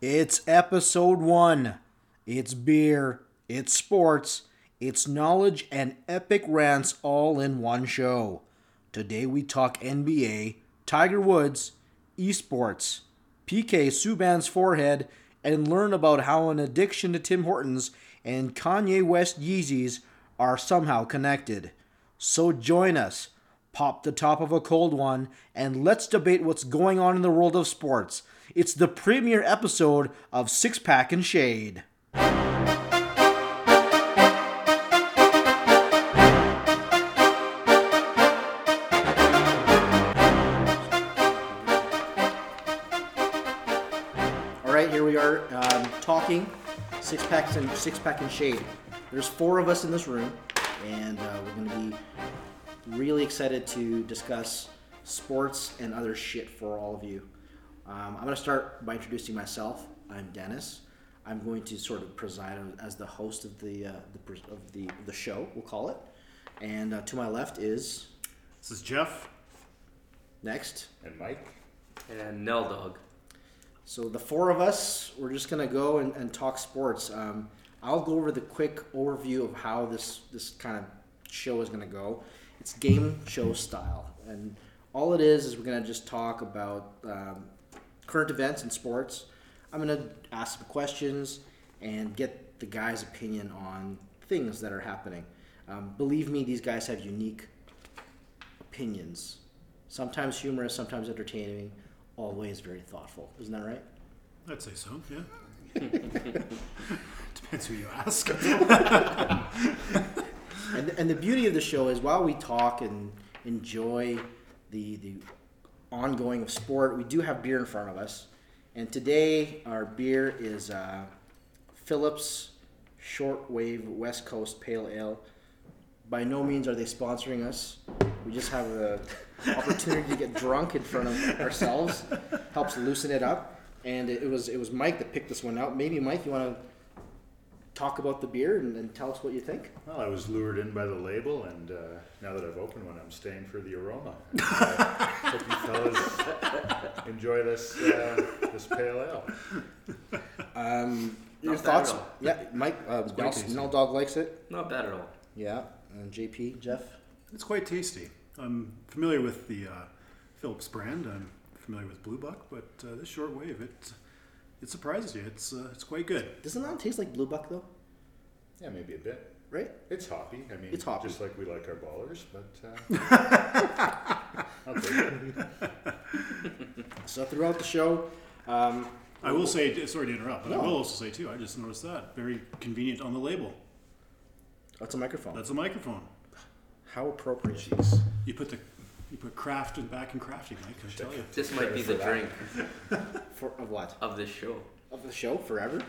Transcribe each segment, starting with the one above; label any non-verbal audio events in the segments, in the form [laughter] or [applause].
It's episode one. It's beer, it's sports, it's knowledge, and epic rants all in one show. Today we talk NBA, Tiger Woods, esports, PK Subban's forehead, and learn about how an addiction to Tim Hortons and Kanye West Yeezys are somehow connected. So join us, pop the top of a cold one, and let's debate what's going on in the world of sports. It's the premiere episode of Six Pack and Shade. All right, here we are um, talking six packs and six pack and shade. There's four of us in this room, and uh, we're going to be really excited to discuss sports and other shit for all of you. Um, I'm going to start by introducing myself. I'm Dennis. I'm going to sort of preside as the host of the uh, the of the the show. We'll call it. And uh, to my left is This is Jeff. next. And Mike? And Nell Dog. So the four of us, we're just gonna go and, and talk sports. Um, I'll go over the quick overview of how this this kind of show is gonna go. It's game show style, and all it is is we're gonna just talk about um, current events and sports. I'm gonna ask some questions and get the guys' opinion on things that are happening. Um, believe me, these guys have unique opinions. Sometimes humorous, sometimes entertaining, always very thoughtful. Isn't that right? I'd say so, yeah. [laughs] Depends who you ask. [laughs] And, and the beauty of the show is while we talk and enjoy the, the ongoing of sport, we do have beer in front of us. And today, our beer is uh, Phillips Shortwave West Coast Pale Ale. By no means are they sponsoring us. We just have the opportunity to get drunk in front of ourselves. Helps loosen it up. And it, was it was Mike that picked this one out. Maybe Mike, you want to talk about the beer and, and tell us what you think? Well, I was lured in by the label, and uh, now that I've opened one, I'm staying for the aroma. [laughs] And, uh, hope you fellas enjoy this uh, this pale ale. Um, your Not thoughts? Yeah, Mike. Uh, quite Nell. Nell Dog likes it. Not bad at all. Yeah, and JP, Jeff. it's quite tasty. I'm familiar with the uh, Phillips brand. I'm familiar with Blue Buck, but uh, this short wave, it it surprises you. It's uh, it's quite good. Doesn't that taste like Blue Buck though? Yeah, maybe a bit. Right? It's hoppy. I mean, It's hoppy. just like we like our ballers, but uh, [laughs] I'll take it. [laughs] So throughout the show, um, I will say, sorry to interrupt, but No. I will also say too. I just noticed that very convenient on the label. that's a microphone. That's a microphone. How appropriate. Jeez. You put the you put craft and back in crafting. I can tell you. This might be the Credit drink [laughs] For of what? of this show. Of the show forever.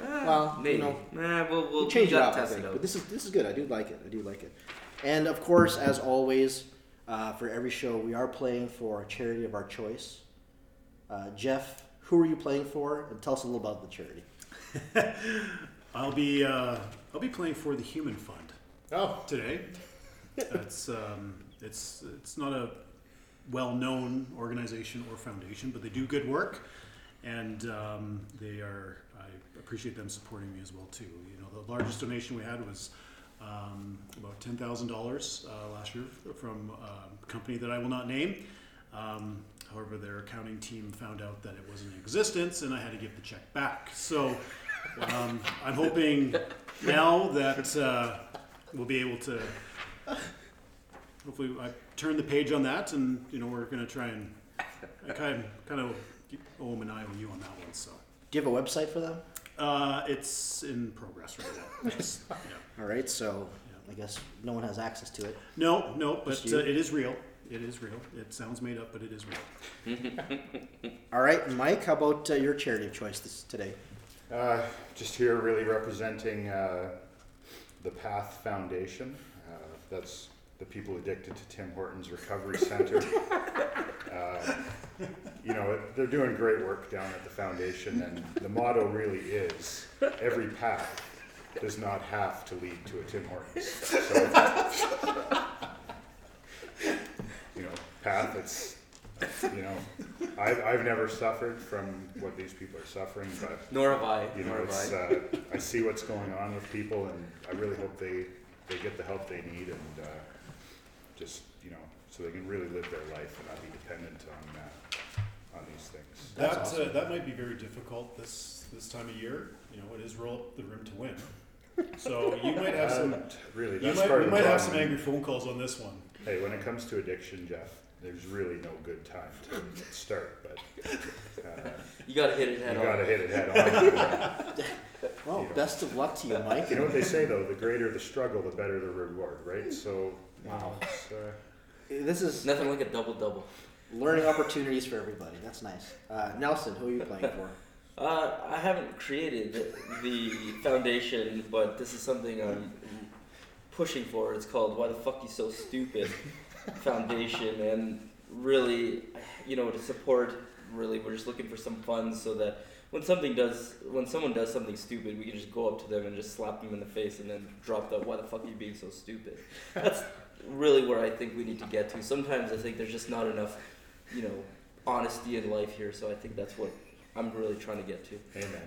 Ah, Well, you maybe. know, nah, we'll, we'll We'll change it gotta up, I test think. it out. But this is this is good. I do like it. I do like it. And of course, as always, uh, for every show, we are playing for a charity of our choice. Uh, Jeff, who are you playing for? And tell us a little about the charity. [laughs] I'll be uh, I'll be playing for the Human Fund. Oh, today. [laughs] That's um, it's it's not a well-known organization or foundation, but they do good work, and um, they are. I appreciate them supporting me as well too. You know, the largest donation we had was um, about ten thousand dollars uh, last year from a company that I will not name. Um, however, their accounting team found out that it wasn't in existence, and I had to give the check back. So. Um, I'm hoping now that uh, we'll be able to hopefully I turn the page on that, and you know we're going to try and I kind of, kind of owe them an IOU on you on that one. So Do you have a website for them? uh, it's in progress right now. [laughs] It's- yeah. All right, so I guess no one has access to it. No, no, but Just you? uh, it is real. It is real. It sounds made up, but it is real. [laughs] All right, Mike, how about uh, your charity of choice this, today? Uh, just here, really representing uh, the Path Foundation. Uh, that's the people addicted to Tim Hortons Recovery Center. [laughs] uh, you know, they're doing great work down at the foundation, and the motto really is every path does not have to lead to a Tim Hortons. So, [laughs] you know, path, it's you know, I've, I've never suffered from what these people are suffering, but Nor have I. you know, Nor it's, I. uh, I see what's going on with people, and I really hope they, they get the help they need, and uh, just you know, so they can really live their life and not be dependent on uh, on these things. That's That, awesome. uh, that might be very difficult this, this time of year. You know, it is roll up the rim to win. So you [laughs] might have some, really, you that's might, part we of the might have some problem. angry phone calls on this one. Hey, when it comes to addiction, Jeff, there's really no good time to start, but uh, You gotta hit it you head on. gotta hit it head on. [laughs] Well, Yeah. best of luck to you, Mike. You know what they say though, the greater the struggle, the better the reward, right? So, you know, Wow. [laughs] it's, uh, This is Nothing like a double double. learning opportunities for everybody. That's nice. Uh, Nelson, who are you playing for? Uh, I haven't created the foundation, but this is something I'm pushing for. It's called "Why the Fuck You So Stupid" [laughs] Foundation, and really, you know, to support. Really, we're just looking for some funds so that when something does, when someone does something stupid, we can just go up to them and just slap them in the face and then drop the "Why the fuck are you being so stupid?" [laughs] That's really where I think we need to get to. Sometimes I think there's just not enough, you know, honesty in life here. So I think that's what I'm really trying to get to. amen.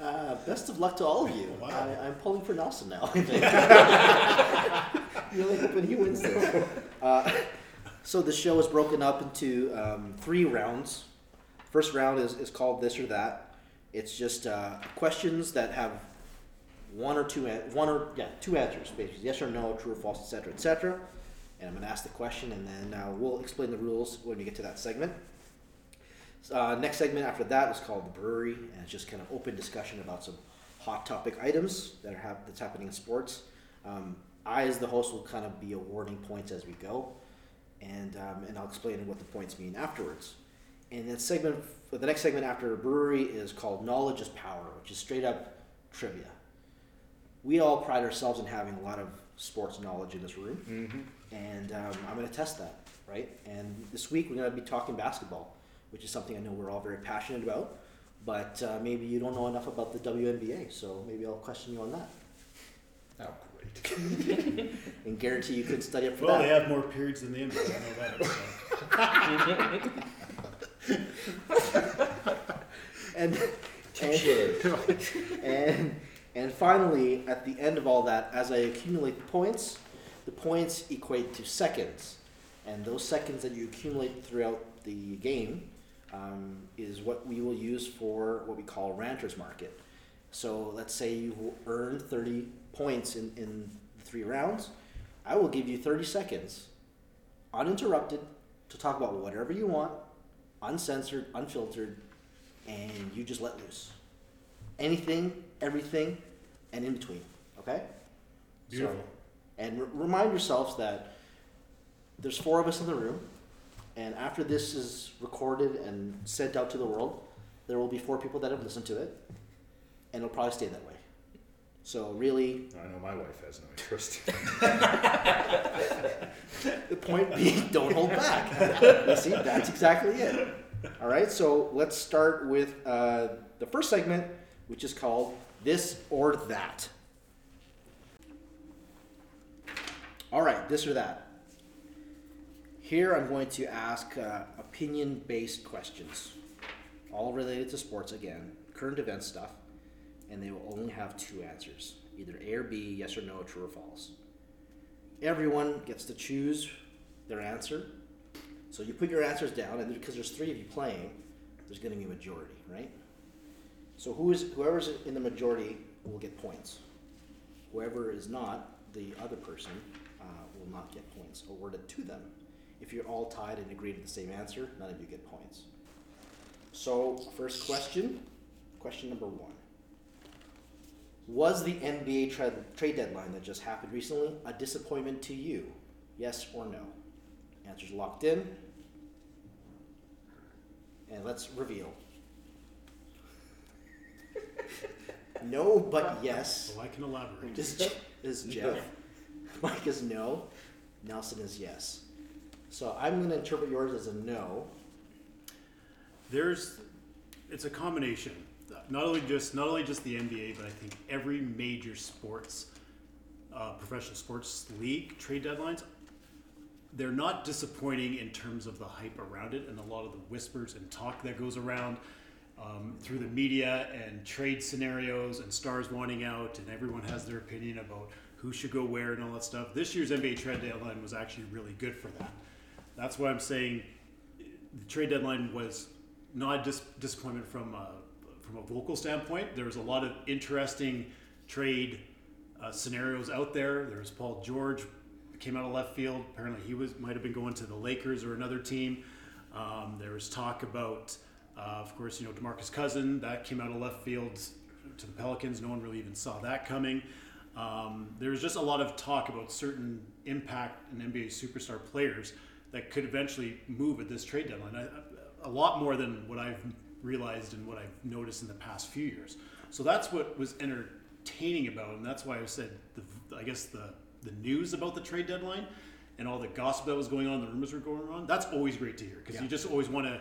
Uh, best of luck to all of you. Wow. I, I'm pulling for Nelson now. [laughs] [laughs] really hoping he wins this. Uh, so the show is broken up into um, three rounds. First round is, is called this or that. It's just uh, questions that have one or two an- one or yeah two answers basically yes or no, true or false, etc. etc. And I'm going to ask the question, and then uh, we'll explain the rules when we get to that segment. Uh, next segment after that is called the brewery, and it's just kind of open discussion about some hot topic items that are that's happening in sports. Um, I, as the host, will kind of be awarding points as we go, and um, and I'll explain what the points mean afterwards. And then segment, the next segment after brewery is called knowledge is power, which is straight up trivia. We all pride ourselves in having a lot of sports knowledge in this room Mm-hmm. and um, I'm going to test that, right? And this week we're going to be talking basketball, which is something I know we're all very passionate about. But uh, maybe you don't know enough about the WNBA, so maybe I'll question you on that, Oh, great. [laughs] and guarantee you could study up for Well, that. Well, they have more periods than the NBA. I know that. [laughs] [laughs] And, and, [laughs] and and finally, at the end of all that, as I accumulate the points, the points equate to seconds, and those seconds that you accumulate throughout the game um, is what we will use for what we call ranter's market. So let's say you earned 30 points in, in three rounds. I will give you 30 seconds, uninterrupted, to talk about whatever you want, uncensored, unfiltered, and you just let loose. Anything, everything, and in between. Okay? Beautiful. So, and re- remind yourselves that there's four of us in the room, and after this is recorded and sent out to the world, there will be four people that have listened to it, and it'll probably stay that way. So really, I know my wife has no interest. [laughs] [laughs] the point being, don't hold back. [laughs] you see, that's exactly it. All right, so let's start with uh, the first segment, which is called This or That. All right, this or that. Here I'm going to ask uh, opinion based questions, all related to sports again, current event stuff, and they will only have two answers either A or B, yes or no, true or false. Everyone gets to choose their answer. So you put your answers down, and because there's three of you playing, there's going to be a majority, right? So who is whoever's in the majority will get points. Whoever is not, the other person uh, will not get points awarded to them. If you're all tied and agree to the same answer, none of you get points. So first question, question number one. Was the NBA trade, trade deadline that just happened recently a disappointment to you? Yes or no? Answers locked in. And let's reveal. [laughs] no, but yes. Well, I can elaborate. Is, is Jeff. [laughs] Mike is no. Nelson is yes. So I'm going to interpret yours as a no. There's, it's a combination. Not only just not only just the NBA, but I think every major sports, uh, professional sports league trade deadlines. they're not disappointing in terms of the hype around it and a lot of the whispers and talk that goes around um, through the media and trade scenarios and stars wanting out and everyone has their opinion about who should go where and all that stuff. This year's NBA trade deadline was actually really good for that. That's why I'm saying the trade deadline was not a dis- disappointment from a, from a vocal standpoint. There was a lot of interesting trade uh, scenarios out there. There was Paul George came out of left field. Apparently, he was might have been going to the Lakers or another team. Um, there was talk about, uh, of course, you know Demarcus Cousin that came out of left field to the Pelicans. No one really even saw that coming. Um, there was just a lot of talk about certain impact and NBA superstar players that could eventually move at this trade deadline. I, a lot more than what I've realized and what I've noticed in the past few years. So that's what was entertaining about, it, and that's why I said the, I guess the the news about the trade deadline and all the gossip that was going on, the rumors were going on. That's always great to hear because you just always want to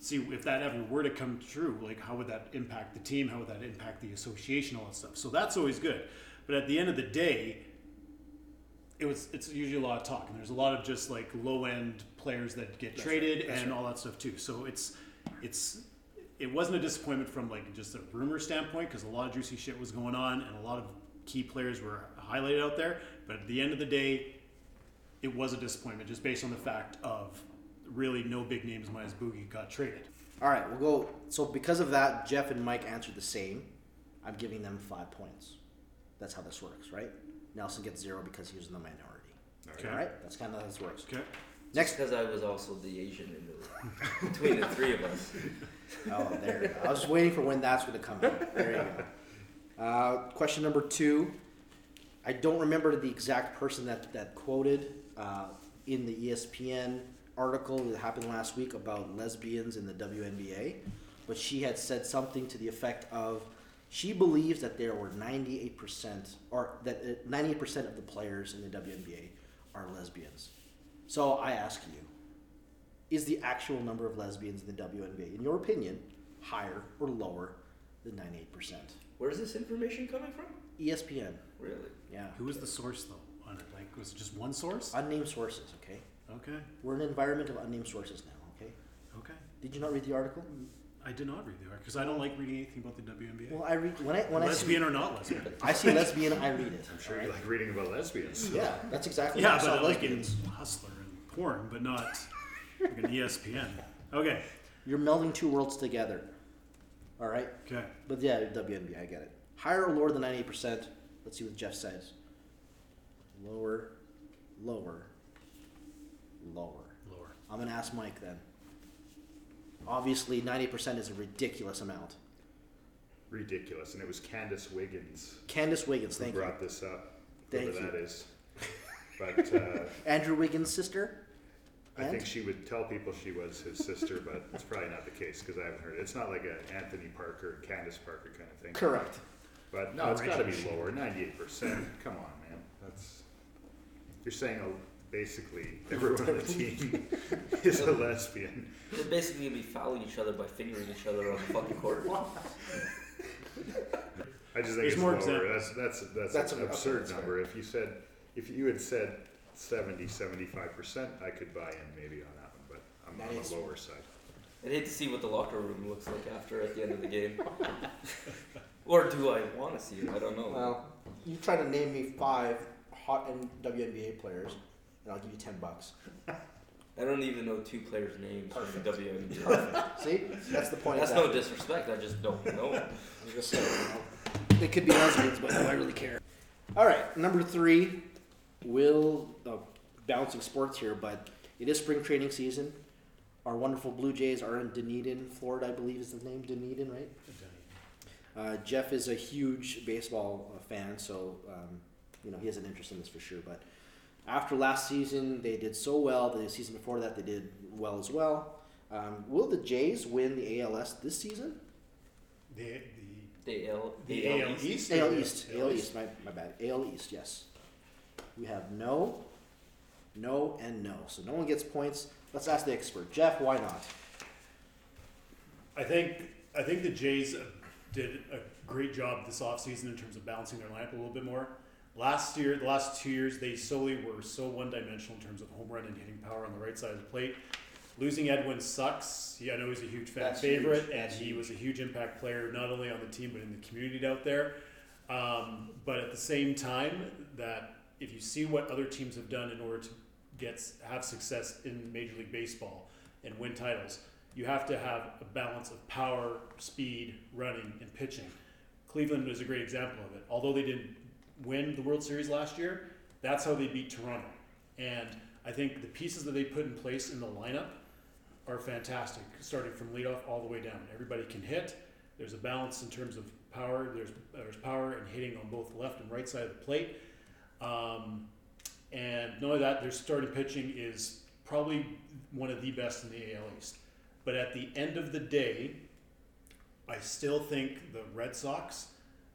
see if that ever were to come true. Like how would that impact the team? How would that impact the association? All that stuff. So that's always good. But at the end of the day, it was it's usually a lot of talk and there's a lot of just like low end players that get traded and all that stuff too. So it's it's it wasn't a disappointment from like just a rumor standpoint because a lot of juicy shit was going on and a lot of key players were highlighted out there. But at the end of the day, it was a disappointment just based on the fact of really no big names minus Boogie got traded. All right, we'll go. So because of that, Jeff and Mike answered the same. I'm giving them five points. That's how this works, right? Nelson gets zero because he was in the minority. Okay. All right, that's kind of how this works. Okay. Next, Because I was also the Asian in the, between the three of us. [laughs] oh, there you go. I was waiting for when that's going to come out. There you go. Uh, question number two. I don't remember the exact person that that quoted uh, in the ESPN article that happened last week about lesbians in the WNBA, but she had said something to the effect of she believes that there were 98% or that uh, 98% of the players in the WNBA are lesbians. So I ask you, is the actual number of lesbians in the WNBA, in your opinion, higher or lower than 98%? Where's this information coming from? ESPN, Really? yeah. Who was the source though on it? Like was it just one source? Unnamed sources, okay? Okay. We're in an environment of unnamed sources now, okay? Okay. Did you not read the article? I did not read the article because I don't like reading anything about the WNBA. Well, I read when I when lesbian I or not lesbian. I see lesbian, I read it. I'm sure alright? you like reading about lesbians. Yeah, that's exactly yeah, what I saw but like in lesbians. Hustler and porn, but not like an ESPN. Okay. You're melding two worlds together. All right, Okay. but yeah, WNBA, I get it. Higher or lower than 98%? Let's see what Jeff says. Lower, lower, lower. Lower. I'm gonna ask Mike then. Obviously, 90% is a ridiculous amount. Ridiculous. And it was Candace Wiggins Candace Wiggins, who thank you. brought this up. Thank whoever you. that is. But [laughs] uh, Andrew Wiggins' sister. I think she would tell people she was his sister, but it's probably not the case because I haven't heard it. It's not like a Anthony Parker, Candace Parker kind of thing. Correct. But no, it's got to be lower. Ninety-eight percent. Come on, man. That's you're saying uh, basically [laughs] everyone on the team [laughs] is a lesbian. They're basically gonna be fouling each other by fingering each other on the fucking court. [laughs] I just think There's it's more lower. examples. That's that's that's, That's an an- absurd that's number. If you said if you had said 70, 75 percent, I could buy in maybe on that one, but I'm That on is- the lower side. I'd hate to see what the locker room looks like after at the end of the game. [laughs] or do I want to see it? I don't know. Well, you try to name me five hot and WNBA players, and I'll give you 10 bucks. [laughs] I don't even know two players' names from the WNBA. See? That's the point That's of no disrespect. I just don't know. I'm just saying, you know, They could be lesbians, but do I really care? All right, number three. Will uh, bouncing sports here, but it is spring training season. Our wonderful Blue Jays are in Dunedin, Florida, I believe is the name Dunedin, right? Uh, Jeff is a huge baseball uh, fan, so um, you know he has an interest in this for sure. But after last season, they did so well. The season before that, they did well as well. Um, will the Jays win the ALS this season? The The AL, the, the AL East. AL or East. the AL East. My, my bad. AL East. Yes. We have no, no, and no. So no one gets points. Let's ask the expert, Jeff. Why not? I think I think the Jays did a great job this offseason in terms of balancing their lineup a little bit more. Last year, the last two years, they solely were so one-dimensional in terms of home run and hitting power on the right side of the plate. Losing Edwin sucks. He, I know he's a huge fan That's favorite, huge. and That's he was a huge impact player not only on the team but in the community out there. Um, but at the same time, that if you see what other teams have done in order to get have success in Major League Baseball and win titles, you have to have a balance of power, speed, running, and pitching. Cleveland is a great example of it. Although they didn't win the World Series last year, that's how they beat Toronto. And I think the pieces that they put in place in the lineup are fantastic, starting from leadoff all the way down. Everybody can hit. There's a balance in terms of power. There's there's power and hitting on both left and right side of the plate. Um, and not only that, their starting pitching is probably one of the best in the AL East. But at the end of the day, I still think the Red Sox,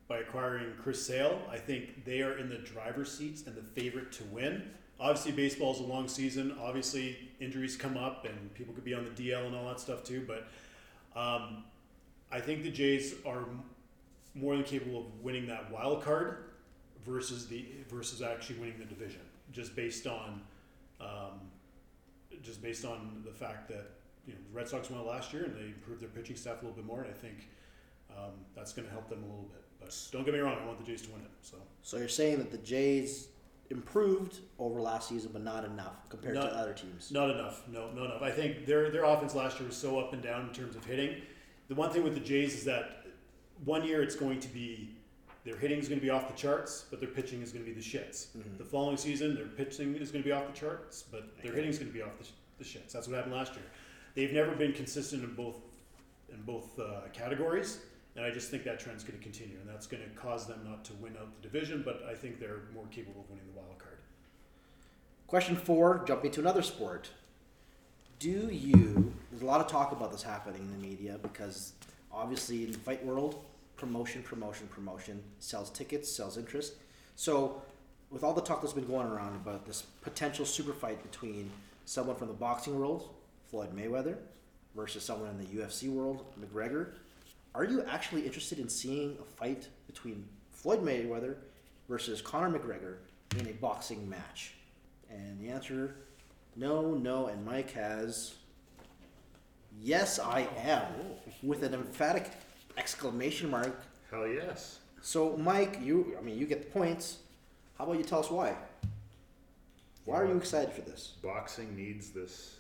by acquiring Chris Sale, I think they are in the driver's seats and the favorite to win. Obviously, baseball is a long season. Obviously, injuries come up and people could be on the DL and all that stuff too. But um, I think the Jays are more than capable of winning that wild card versus the versus actually winning the division, just based on um, just based on the fact that you know the Red Sox won last year and they improved their pitching staff a little bit more, and I think um, that's going to help them a little bit. But don't get me wrong, I want the Jays to win it. So So you're saying that the Jays improved over last season, but not enough compared Not- to other teams. not enough, no, not enough. I think their their offense last year was so up and down in terms of hitting. The one thing with the Jays is that one year it's going to be their hitting is going to be off the charts, but their pitching is going to be the shits. The following season, their pitching is going to be off the charts, but their hitting is going to be off the, the shits. That's what happened last year. They've never been consistent in both in both uh, categories, and I just think that trend's going to continue, and that's going to cause them not to win out the division. But I think they're more capable of winning the wild card. Question four, jumping to another sport. Do you, there's a lot of talk about this happening in the media because obviously in the fight world, promotion, promotion, promotion sells tickets, sells interest. So, with all the talk that's been going around about this potential super fight between someone from the boxing world, Floyd Mayweather, versus someone in the UFC world, McGregor, are you actually interested in seeing a fight between Floyd Mayweather versus Conor McGregor in a boxing match? And the answer, no, no, and Mike has, yes, I am, with an emphatic exclamation mark. Hell yes. So, Mike, you, I mean, you get the points. How about you tell us why? Why are you excited for this? Boxing needs this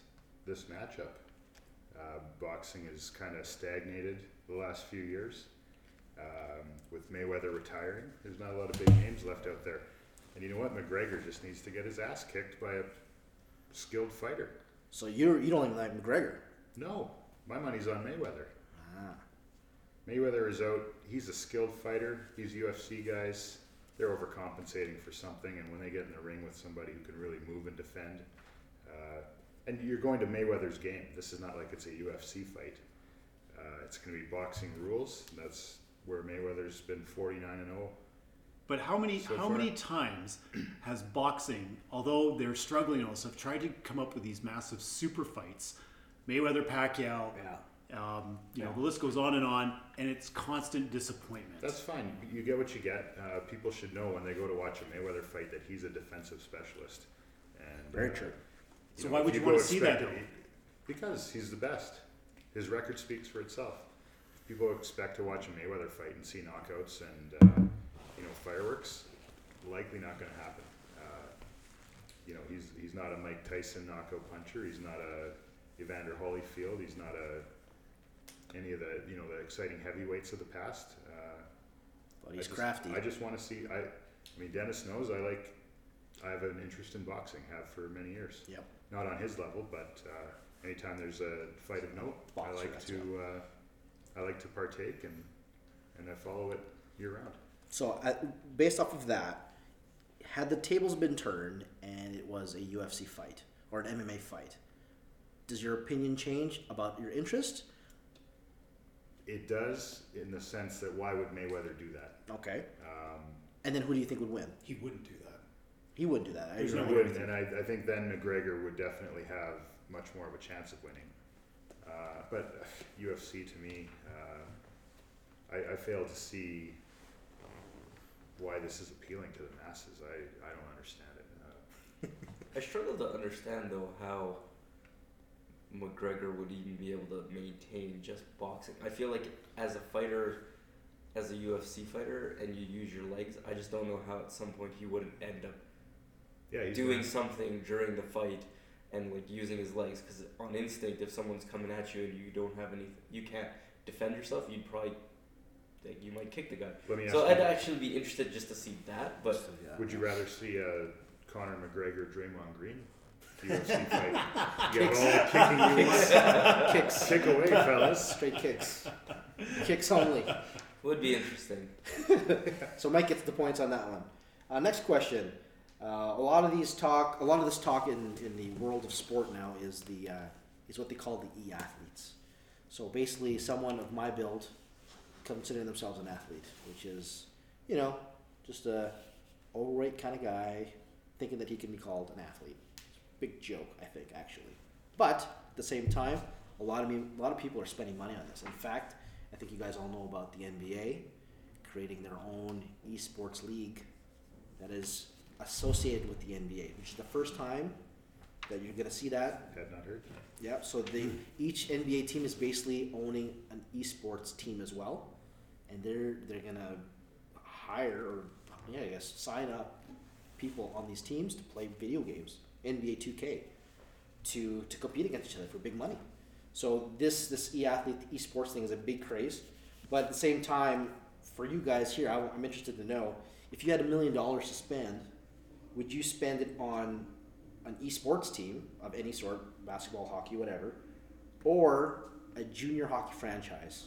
this matchup. Uh, boxing is kind of stagnated the last few years. Um, with Mayweather retiring, there's not a lot of big names left out there. And you know what? McGregor just needs to get his ass kicked by a skilled fighter. So you you don't even like McGregor. No, my money's on Mayweather. Ah. Mayweather is out. He's a skilled fighter. These UFC guys, they're overcompensating for something, and when they get in the ring with somebody who can really move and defend, uh, and you're going to Mayweather's game. This is not like it's a UFC fight. Uh, it's going to be boxing rules. That's where Mayweather's been 49 and oh. 0. But how many So how far. many times has boxing, although they're struggling and all this stuff, tried to come up with these massive super fights? Mayweather, Pacquiao, Yeah. Um, you know, the list goes on and on, and it's constant disappointment. That's fine. You get what you get. Uh, people should know when they go to watch a Mayweather fight that he's a defensive specialist. And Very uh, true. So know, why would you go wanna see that, though? Because he's the best. His record speaks for itself. People expect to watch a Mayweather fight and see knockouts and uh, you know fireworks. Likely not going to happen. Uh, you know he's he's not a Mike Tyson knockout puncher. He's not a Evander Holyfield. He's not a any of the you know the exciting heavyweights of the past. Uh, But I he's just- crafty. I just want to see. I, I mean, Dennis knows I like. I have an interest in boxing. Have for many years. Yep. Not on his level, but uh, anytime there's a fight of note, I like to. Uh, I like to partake and and I follow it year round. So, uh, based off of that, had the tables been turned and it was a UFC fight or an MMA fight, does your opinion change about your interest? It does in the sense that why would Mayweather do that? Okay. Um, And then who do you think would win? he wouldn't do that. He wouldn't do that. I There's no he way. would, and I, I think then McGregor would definitely have much more of a chance of winning. Uh, but uh, UFC to me, uh, I, I fail to see why this is appealing to the masses. I, I don't understand it. Uh, [laughs] I struggle to understand though how McGregor would even be able to maintain just boxing. I feel like as a fighter, as a UFC fighter, and you use your legs, I just don't know how at some point he wouldn't end up yeah, doing something during the fight and like using his legs because on instinct if someone's coming at you and you don't have any you can't defend yourself you'd probably like you might kick the guy. Let me ask so i'd actually be interested just to see that but would you rather see uh, Conor McGregor, Draymond Green UFC fight? [laughs] You got all kicking you once. [laughs] kicks, Kick away, fellas. straight kicks, kicks only. would be interesting [laughs] So Mike gets the points on that one. Uh, next question. Uh, a lot of these talk, a lot of this talk in, in the world of sport now is the uh, is what they call the e athletes. So basically, someone of my build considering themselves an athlete, which is you know just a overweight kind of guy thinking that he can be called an athlete. Big joke, I think, actually. But at the same time, a lot of me, a lot of people are spending money on this. In fact, I think you guys all know about the NBA creating their own esports league that is associated with the NBA, which is the first time that you're gonna see that. Had not heard. Yeah, so they each NBA team is basically owning an esports team as well, and they're they're gonna hire or yeah, I guess sign up people on these teams to play video games, NBA 2K, to to compete against each other for big money. So this this e athlete esports thing is a big craze, but at the same time, for you guys here, I, I'm interested to know if you had a million dollars to spend, would you spend it on an esports team of any sort, basketball, hockey, whatever, or a junior hockey franchise?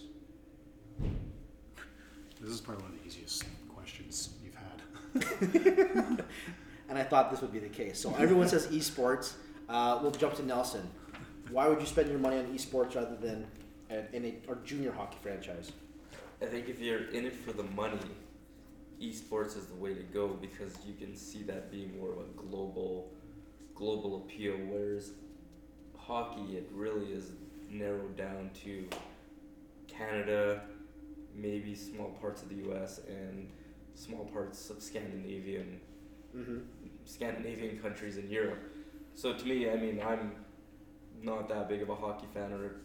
This is probably one of the easiest questions you've had. [laughs] [laughs] And I thought this would be the case. So everyone says esports. Uh, we'll jump to Nelson. Why would you spend your money on esports rather than an, in a or junior hockey franchise? i think if you're in it for the money esports is the way to go because you can see that being more of a global global appeal whereas hockey it really is narrowed down to canada maybe small parts of the us and small parts of scandinavian Mm-hmm. Scandinavian countries in Europe. So to me, I mean, I'm not that big of a hockey fan, or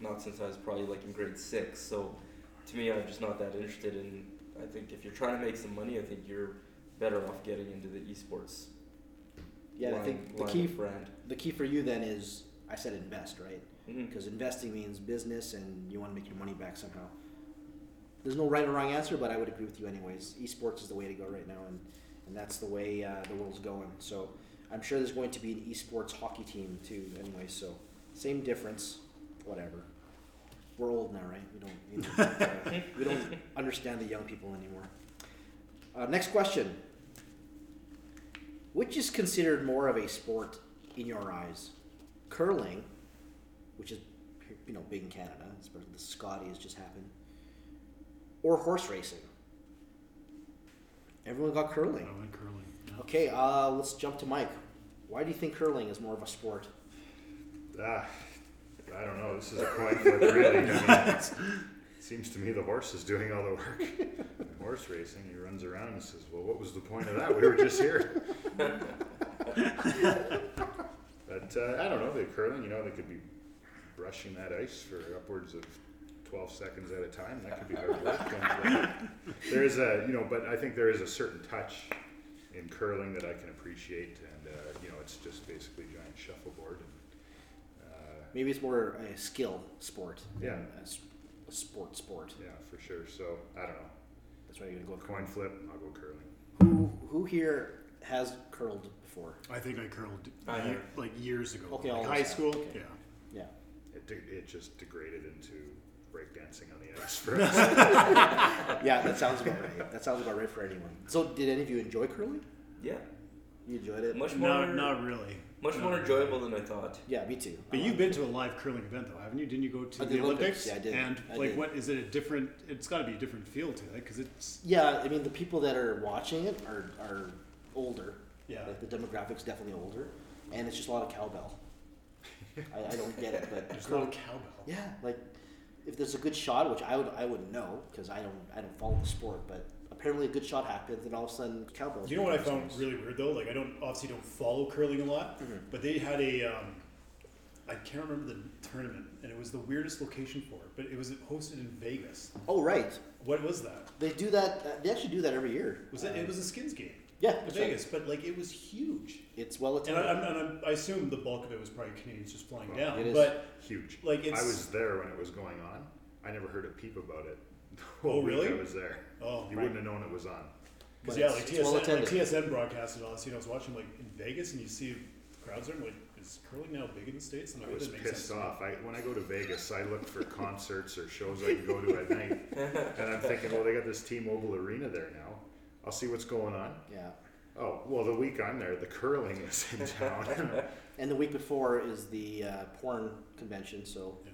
not since I was probably like in grade six. So to me, I'm just not that interested in. I think if you're trying to make some money, I think you're better off getting into the esports. Yeah, and I think the key brand. the key for you then is I said invest, right? hmm Because investing means business, and you want to make your money back somehow. There's no right or wrong answer, but I would agree with you anyways. Esports is the way to go right now, and, and that's the way uh, the world's going. So I'm sure there's going to be an esports hockey team too. Anyway, so same difference, whatever. We're old now, right? We don't we don't, uh, we don't understand the young people anymore. Uh, next question: Which is considered more of a sport in your eyes? Curling, which is you know big in Canada, especially the Scotty has just happened, or horse racing. Everyone got curling. I went curling. yeah. Okay, uh, let's jump to Mike. Why do you think curling is more of a sport? Ah, I don't know. This is a coin flip, really. I mean, [laughs] seems to me the horse is doing all the work. In [laughs] horse racing, he runs around and says, "Well, what was the point of that? We were just here." [laughs] but uh, I don't know. The curling, you know, they could be brushing that ice for upwards of twelve seconds at a time. That could be hard work. [laughs] There is a, you know, but I think there is a certain touch in curling that I can appreciate, and uh, you know, it's just basically giant shuffleboard. And, uh, Maybe it's more a skill sport Yeah. A, a, s- a sport sport. yeah, for sure. So I don't know. That's why you're gonna go with Coin flip, I'll go curling. Who who here has curled before? I think I curled I ye- like years ago. Okay, like high of us have, school. okay. Yeah. Yeah. It, de- it just degraded into breakdancing on the ice for [laughs] us. Yeah, that sounds about right. That sounds about right for anyone. So, did any of you enjoy curling? Yeah, You enjoyed it? much more, Not, not really. much Not more really. enjoyable than I thought. Yeah, me too. But I you've been it. to a live curling event though, haven't you? Didn't you go to I the did Olympics? Olympics, yeah, I did. And I like, did. what is it a different? It's got to be a different feel to it because it's Yeah, I mean the people that are watching it are are older. yeah. Like the demographics definitely older, and it's just a lot of cowbell. [laughs] I, I don't get it, but There's a lot of cowbell. yeah, like if there's a good shot, which I would I wouldn't know because I don't I don't follow the sport, but apparently a good shot happens, and all of a sudden cowbells. You know what I found really weird though? Like I don't obviously don't follow curling a lot, Mm-hmm. but they had a um, I can't remember the tournament, and it was the weirdest location for it, but it was hosted in Vegas. Oh right, What was that? they do that. Uh, they actually do that every year. Was it? Uh, It was a skins game yeah, in that's right. Vegas, but like it was huge. It's well And I, attended. I'm, and I'm, I assume the bulk of it was probably Canadians just flying Well, down. it is. But Huge. like it's I was there when it was going on. I never heard a peep about it. [laughs] The Oh, whole week really? I was there. oh You Right. wouldn't have known it was on. because yeah, like it's well TSN, like attended. TSN broadcasted all this. You know, I was watching like in Vegas, and you see crowds there. I'm like, is curling now big in the states? And I was pissed sense off. I, when I go to Vegas, I look for concerts or shows I can go to at night. [laughs] And I'm thinking, well, they got this T-Mobile Arena there now. I'll see what's going on. yeah, Oh, well, the week I'm there, the curling is in [laughs] town. and the week before is the uh, porn convention, so Yeah.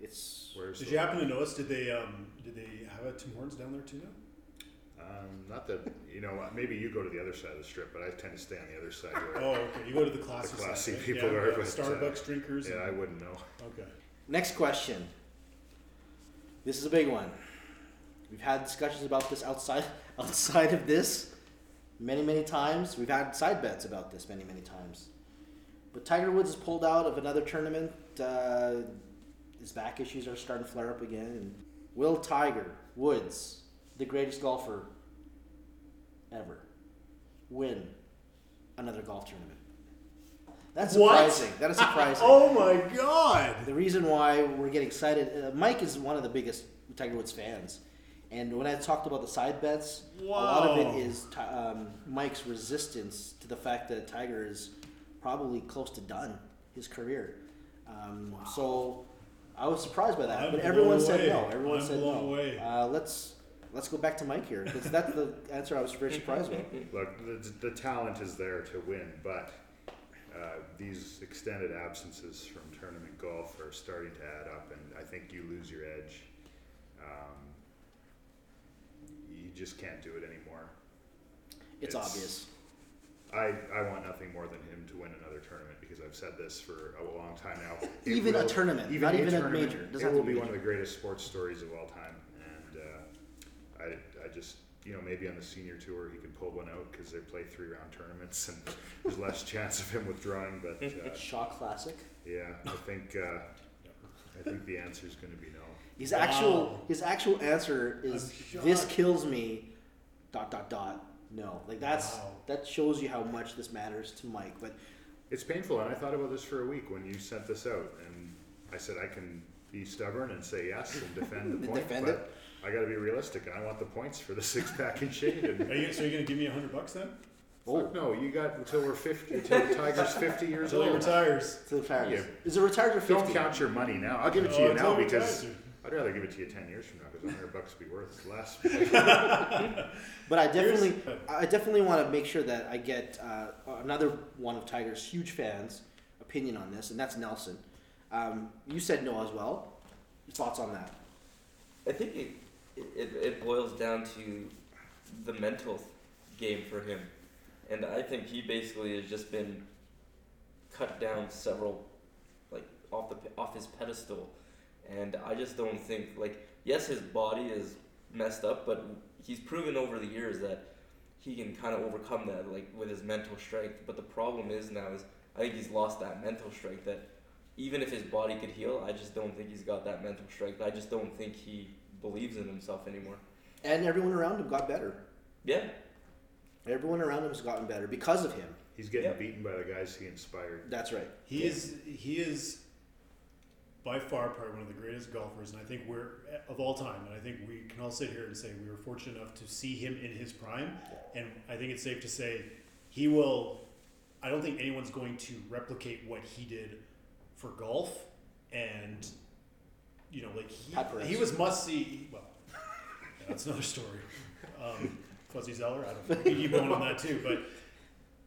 it's Where's Did the- you happen to notice? Did they um, did they have a Tim Hortons down there too now? Um, not that you know. Maybe you go to the other side of the strip, but I tend to stay on the other side. Where, Oh, okay. You go to the classy, The classy side, right? people yeah, are, yeah, but, uh, Starbucks drinkers. yeah, I and- wouldn't know. okay. Next question. This is a big one. We've had discussions about this outside [laughs] outside of this many many times. We've had side bets about this many many times. But Tiger Woods is pulled out of another tournament. Uh, his back issues are starting to flare up again. And will Tiger Woods, the greatest golfer ever, win another golf tournament? That's What? surprising. That is surprising. Oh my God! The reason why we're getting excited, uh, Mike is one of the biggest Tiger Woods fans, and when I talked about the side bets, a lot of it is um, Mike's resistance to the fact that Tiger is probably close to done his career. Um, So I was surprised by that, I'm but everyone blown said away. no. Everyone I'm said no. away. Uh, let's let's go back to Mike here because that's the answer I was very surprised with. [laughs] Look, the, the talent is there to win, but uh, these extended absences from tournament golf are starting to add up, and I think you lose your edge. Um, you just can't do it anymore. It's, It's- obvious. I, I want nothing more than him to win another tournament because I've said this for a long time now. [laughs] Even a will- tournament, not even a major. Doesn't It will be be one of the greatest sports stories of all time, and uh, I, I just you know maybe on the senior tour he can pull one out because they play three round tournaments and [laughs] there's less chance of him withdrawing. But uh, [laughs] Shaw Classic. yeah, I think uh, I think the answer is going to be no. His Wow. actual his actual answer is this kills me. Dot dot dot. No, like that's Wow. that shows you how much this matters to Mike. But It's painful, and I thought about this for a week when you sent this out, and I said I can be stubborn and say yes and defend the [laughs] point, Defend but I got to be realistic, and I want the points for the [laughs] six pack and shade. And Are you, so you're gonna give me a hundred bucks then? oh, Fuck no, you got until we're fifty, until the Tiger's fifty years Until he retires. to the Paris. Yeah. Is it retired or Don't count your money now. I'll give it to Oh, you now because retires, dude. I'd rather give it to you ten years from now because a hundred bucks would be worth less. [laughs] But I definitely, Here's- I definitely want to make sure that I get uh, another one of Tiger's huge fans' opinion on this, and that's Nelson. Um, you said no as well. Thoughts on that? I think it, it, it boils down to the mental game for him. And I think he basically has just been cut down several, like, off, the, off his pedestal. And I just don't think, like, yes, his body is messed up, but he's proven over the years that he can kind of overcome that, like, with his mental strength. But the problem is now is I think he's lost that mental strength that even if his body could heal, I just don't think he's got that mental strength. I just don't think he believes in himself anymore. And everyone around him got better. Yeah, Everyone around him has gotten better because of him. He's getting Yeah. beaten by the guys he inspired. That's right. He is he is by far probably one of the greatest golfers, and I think we're of all time. And I think we can all sit here and say we were fortunate enough to see him in his prime. And I think it's safe to say he will. I don't think anyone's going to replicate what he did for golf, and you know, like he, he was must see. Well, [laughs] that's another story. Um, Fuzzy Zoeller, I don't know. Keep going on that too, but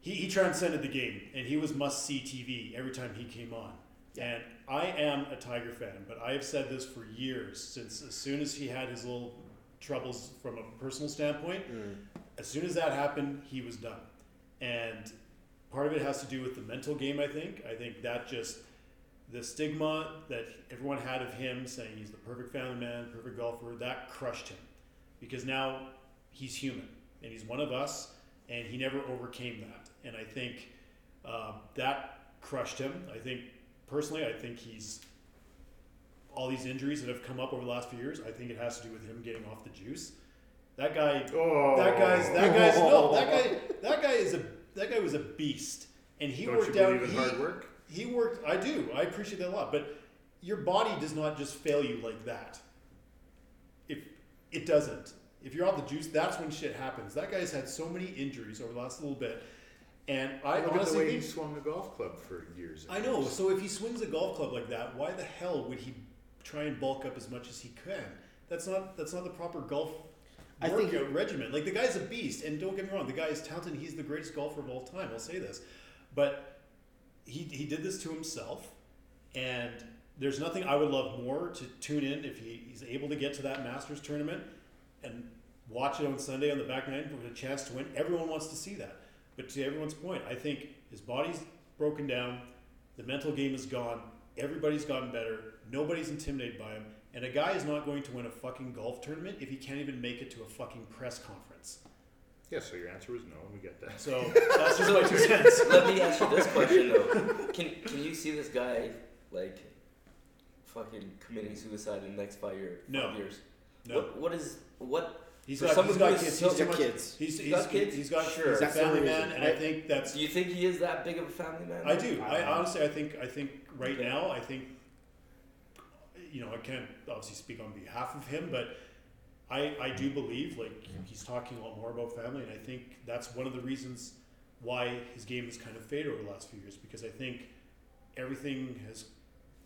he, he transcended the game and he was must see TV every time he came on. And I am a Tiger fan, but I have said this for years since as soon as he had his little troubles from a personal standpoint, as soon as that happened, he was done. And part of it has to do with the mental game, I think. I think that just the stigma that everyone had of him saying he's the perfect family man, perfect golfer, that crushed him. Because now he's human and he's one of us and he never overcame that. And I think uh, that crushed him. I think personally, I think he's all these injuries that have come up over the last few years. I think it has to do with him getting off the juice. That guy, Oh, that guy's, that guy's no, that guy, that guy is a, that guy was a beast, and he Don't worked out. he, hard work? he worked. I do. I appreciate that a lot. But your body does not just fail you like that. If it doesn't, if you're off the juice, that's when shit happens. That guy's had so many injuries over the last little bit, and I Look at the honestly way he think swung a golf club for years. and I know. years. So if he swings a golf club like that, why the hell would he try and bulk up as much as he can? That's not that's not the proper golf I think- workout regimen. Like the guy's a beast, and don't get me wrong, the guy is talented. He's the greatest golfer of all time. I'll say this, but he he did this to himself, and there's nothing I would love more to tune in if he, he's able to get to that Masters tournament and watch it on Sunday on the back nine with a chance to win. Everyone wants to see that. But to everyone's point, I think his body's broken down, the mental game is gone, everybody's gotten better, nobody's intimidated by him, and a guy is not going to win a fucking golf tournament if he can't even make it to a fucking press conference. Yeah, so your answer was no, and we get that. So [laughs] that's just my two cents. Let me ask you this question though: [laughs] Can can you see this guy like fucking committing suicide in the next five year No. years? No. What what is what? He's For got, someone he's got who is kids. so- He's too got much. kids. He's, he's, got kids? he's got Sure. he's a That's the family reason. man, and I- I think that's Do you think he is that big of a family man? I do. I I- honestly, I think, I think right Okay. now, I think, you know, I can't obviously speak on behalf of him, but I, I do believe like he's talking a lot more about family, and I think that's one of the reasons why his game has kind of faded over the last few years because I think everything has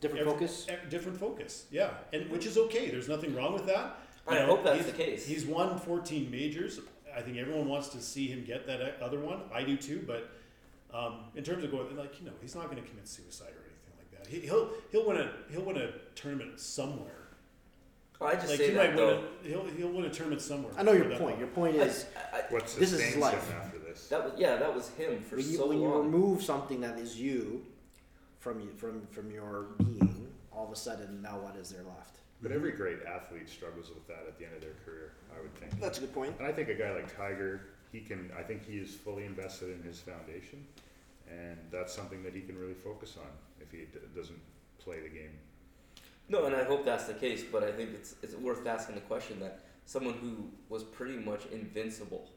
Different every- focus. e- different focus, yeah, and which is okay. There's nothing wrong with that. I hope that's he's- the case. He's won 14 majors. I think everyone wants to see him get that other one. I do too, but um, in terms of going, like you know, he's not going to commit suicide or anything like that. He, he'll he'll win a he'll win a tournament somewhere. I just Like say he that might though. win a, he'll he'll win a tournament somewhere. I know your point. one. Your point is I, What This is sustains life. after this? that was yeah, that was him for when you, so when you remove something that is you from you from from your being, all of a sudden now what is there left? But every great athlete struggles with that at the end of their career, I would think. That's a good point. And I think a guy like Tiger, he can. I think he is fully invested in his foundation, and that's something that he can really focus on if he d- doesn't play the game. No, and I hope that's the case, but I think it's it's worth asking the question that someone who was pretty much invincible.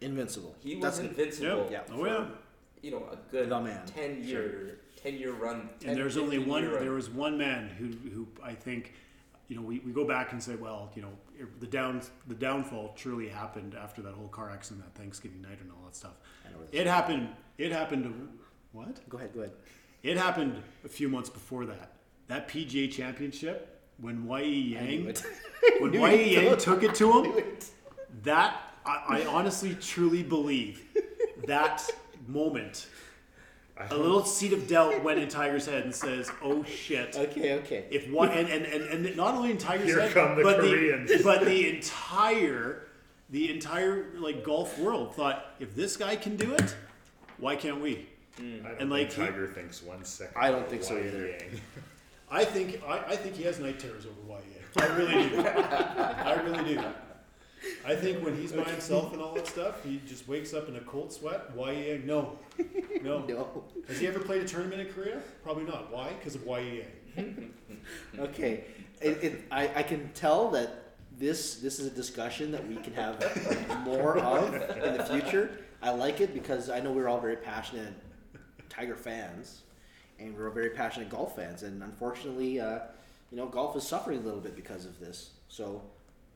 Invincible. He was good. invincible. Yeah. Oh yeah. You know, a good man. ten year ten year run. 10, and there's only one run. there was one man who who I think you know we, we go back and say well you know the down the downfall truly happened after that whole car accident that Thanksgiving night and all that stuff. I know where this it happened it happened to, what? Go ahead. Go ahead. it happened a few months before that. That PGA championship when Y.E. Yang [laughs] when Y.E. Yang took it to him that I, I honestly truly believe that moment a little seed of doubt went in Tiger's head and says, "Oh shit." Okay. Okay. If one and, and, and, and not only in Tiger's Here head, come the but Koreans. the [laughs] but the entire the entire like golf world thought if this guy can do it, why can't we? Hmm. I don't and, like, think he- Tiger thinks one second. I don't think so either. I think I, I think he has night terrors over YA. I really do. I really do. [laughs] I think when he's by himself and all that stuff, he just wakes up in a cold sweat. YA, no, no. [laughs] No. Has he ever played a tournament in Korea? Probably not. Why? Because of YEA. [laughs] Okay. It, it, I, I can tell that this this is a discussion that we can have more of in the future. I like it because I know we're all very passionate Tiger fans, and we're all very passionate golf fans. And unfortunately, uh, you know, golf is suffering a little bit because of this. So,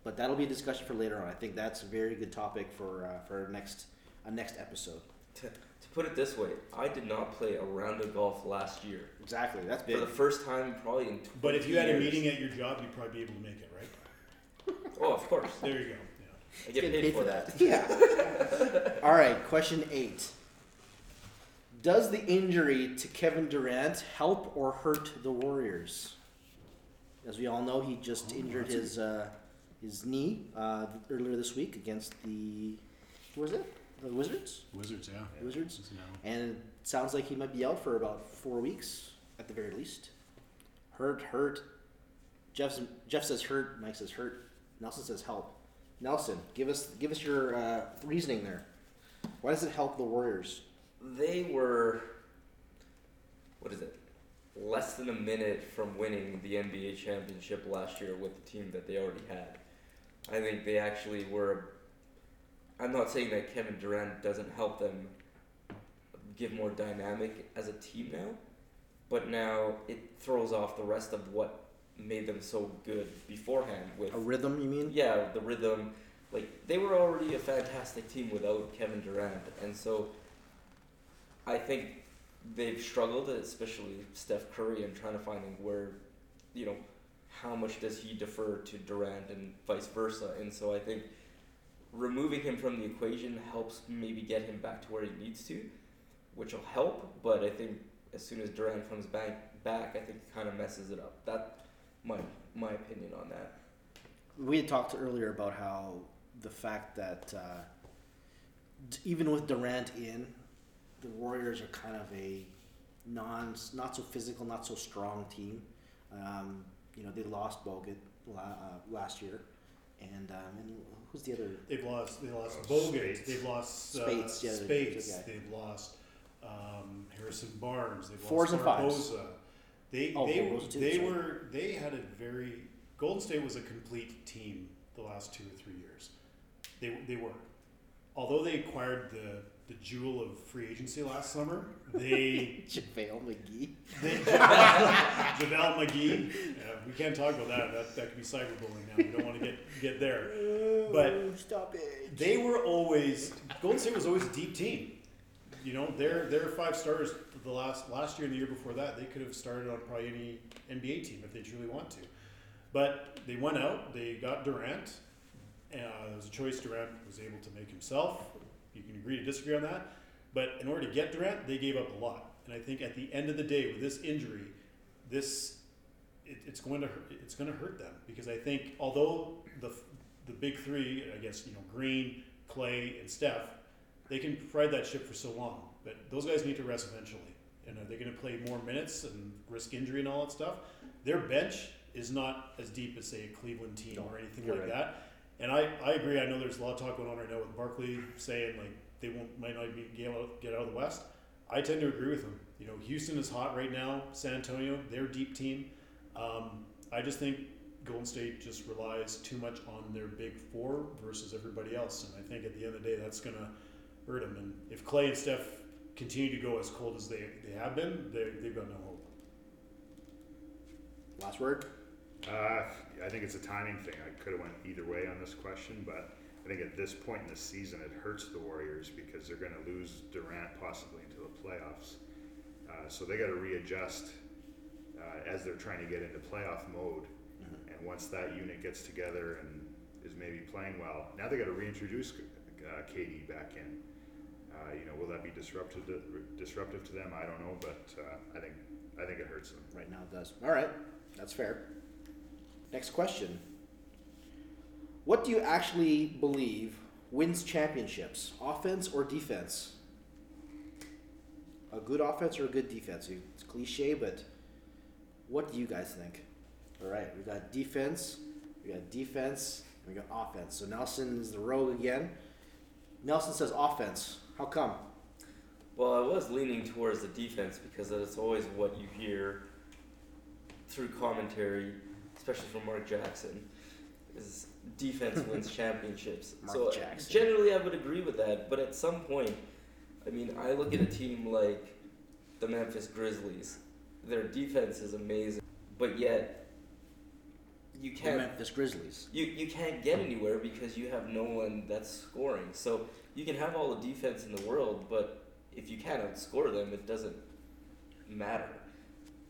but that'll be a discussion for later on. I think that's a very good topic for uh, for our next a next episode. To, to put it this way, I did not play a round of golf last year Exactly. That's for the first time probably in. 20 But if you had a meeting at your job, you'd probably be able to make it, right? [laughs] oh, of course, There you go. Yeah. I get Getting paid, for that. Yeah. [laughs] All right, question eight. Does the injury to Kevin Durant help or hurt the Warriors? As we all know, he just Oh, injured his uh, his knee uh, earlier this week against the who was it? The Wizards. Wizards, yeah. Wizards. It's now- And it sounds like he might be out for about four weeks at the very least. Hurt, hurt. Jeff's, Jeff says hurt. Mike says hurt. Nelson says help. Nelson, give us give us your uh, reasoning there. Why does it help the Warriors? They were, what is it, less than a minute from winning the NBA championship last year with the team that they already had. I think they actually were. I'm not saying that Kevin Durant doesn't help them give more dynamic as a team now, but now it throws off the rest of what made them so good beforehand with A rhythm, you mean? yeah, the rhythm. Like they were already a fantastic team without Kevin Durant, and so I think they've struggled, especially Steph Curry, and trying to find where, you know, how much does he defer to Durant and vice versa. And so I think removing him from the equation helps maybe get him back to where he needs to, which will help. But I think as soon as Durant comes back, back, I think it kind of messes it up. That my my opinion on that. We had talked earlier about how the fact that uh, even with Durant in, the Warriors are kind of a non, not so physical, not so strong team. Um, you know, they lost Bogut la- uh, last year, and um, and who's the other? They've lost. They lost Oh, Bogut. They've lost uh, Speights, yeah, Speights. guy. They've lost um, Harrison Barnes. They've Fours lost. Barbosa. They Oh, they Barbosa too, they sorry. were they had a very Golden State was a complete team the last two or three years. They they were, although they acquired the the jewel of free agency last summer. They [laughs] JaVale McGee. they [laughs] JaVale McGee. Uh, we can't talk about that. That that could be cyberbullying now. We don't want to get get there. But stop it. they were always Golden State was always a deep team. You know, their their five stars the last last year and the year before that, they could have started on probably any NBA team if they truly want to. But they went out, they got Durant. Uh, there was a choice Durant was able to make himself. You can agree to disagree on that. But in order to get Durant, they gave up a lot. And I think at the end of the day, with this injury, this it, it's going to hurt, it's going to hurt them because I think although the the big three, I guess you know Green, Clay, and Steph, they can ride that ship for so long. But those guys need to rest eventually. And are they going to play more minutes and risk injury and all that stuff? Their bench is not as deep as say a Cleveland team No, or anything like right. that. And I, I agree. I know there's a lot of talk going on right now with Barkley saying like they won't might not be get out, get out of the West. I tend to agree with him. You know, Houston is hot right now. San Antonio, they're deep team. Um, I just think Golden State just relies too much on their big four versus everybody else, and I think at the end of the day that's gonna hurt them. And if Clay and Steph continue to go as cold as they, they have been, they, they've got no hope. Last word. Uh, I think it's a timing thing. I could have went either way on this question, but I think at this point in the season, it hurts the Warriors because they're going to lose Durant possibly into the playoffs. Uh, so they got to readjust uh, as they're trying to get into playoff mode. And once that unit gets together and is maybe playing well, now they got to reintroduce uh, KD back in. Uh, you know, will that be disruptive to, disruptive to them? I don't know, but uh, I think I think it hurts them. Right now it does. All right, that's fair. Next question. What do you actually believe wins championships, offense or defense? A good offense or a good defense? It's cliche, but what do you guys think? All right, we got defense, we got defense, we got offense. So Nelson is the rogue again. Nelson says offense. How come? Well, I was leaning towards the defense because that's always what you hear through commentary, especially for Mark Jackson, is defense wins [laughs] championships. Mark so Jackson. generally, I would agree with that. But at some point, I mean, I look at a team like the Memphis Grizzlies. Their defense is amazing, but yet you can't Memphis Grizzlies. you, you can't get anywhere because you have no one that's scoring. So you can have all the defense in the world, but if you can't outscore them, it doesn't matter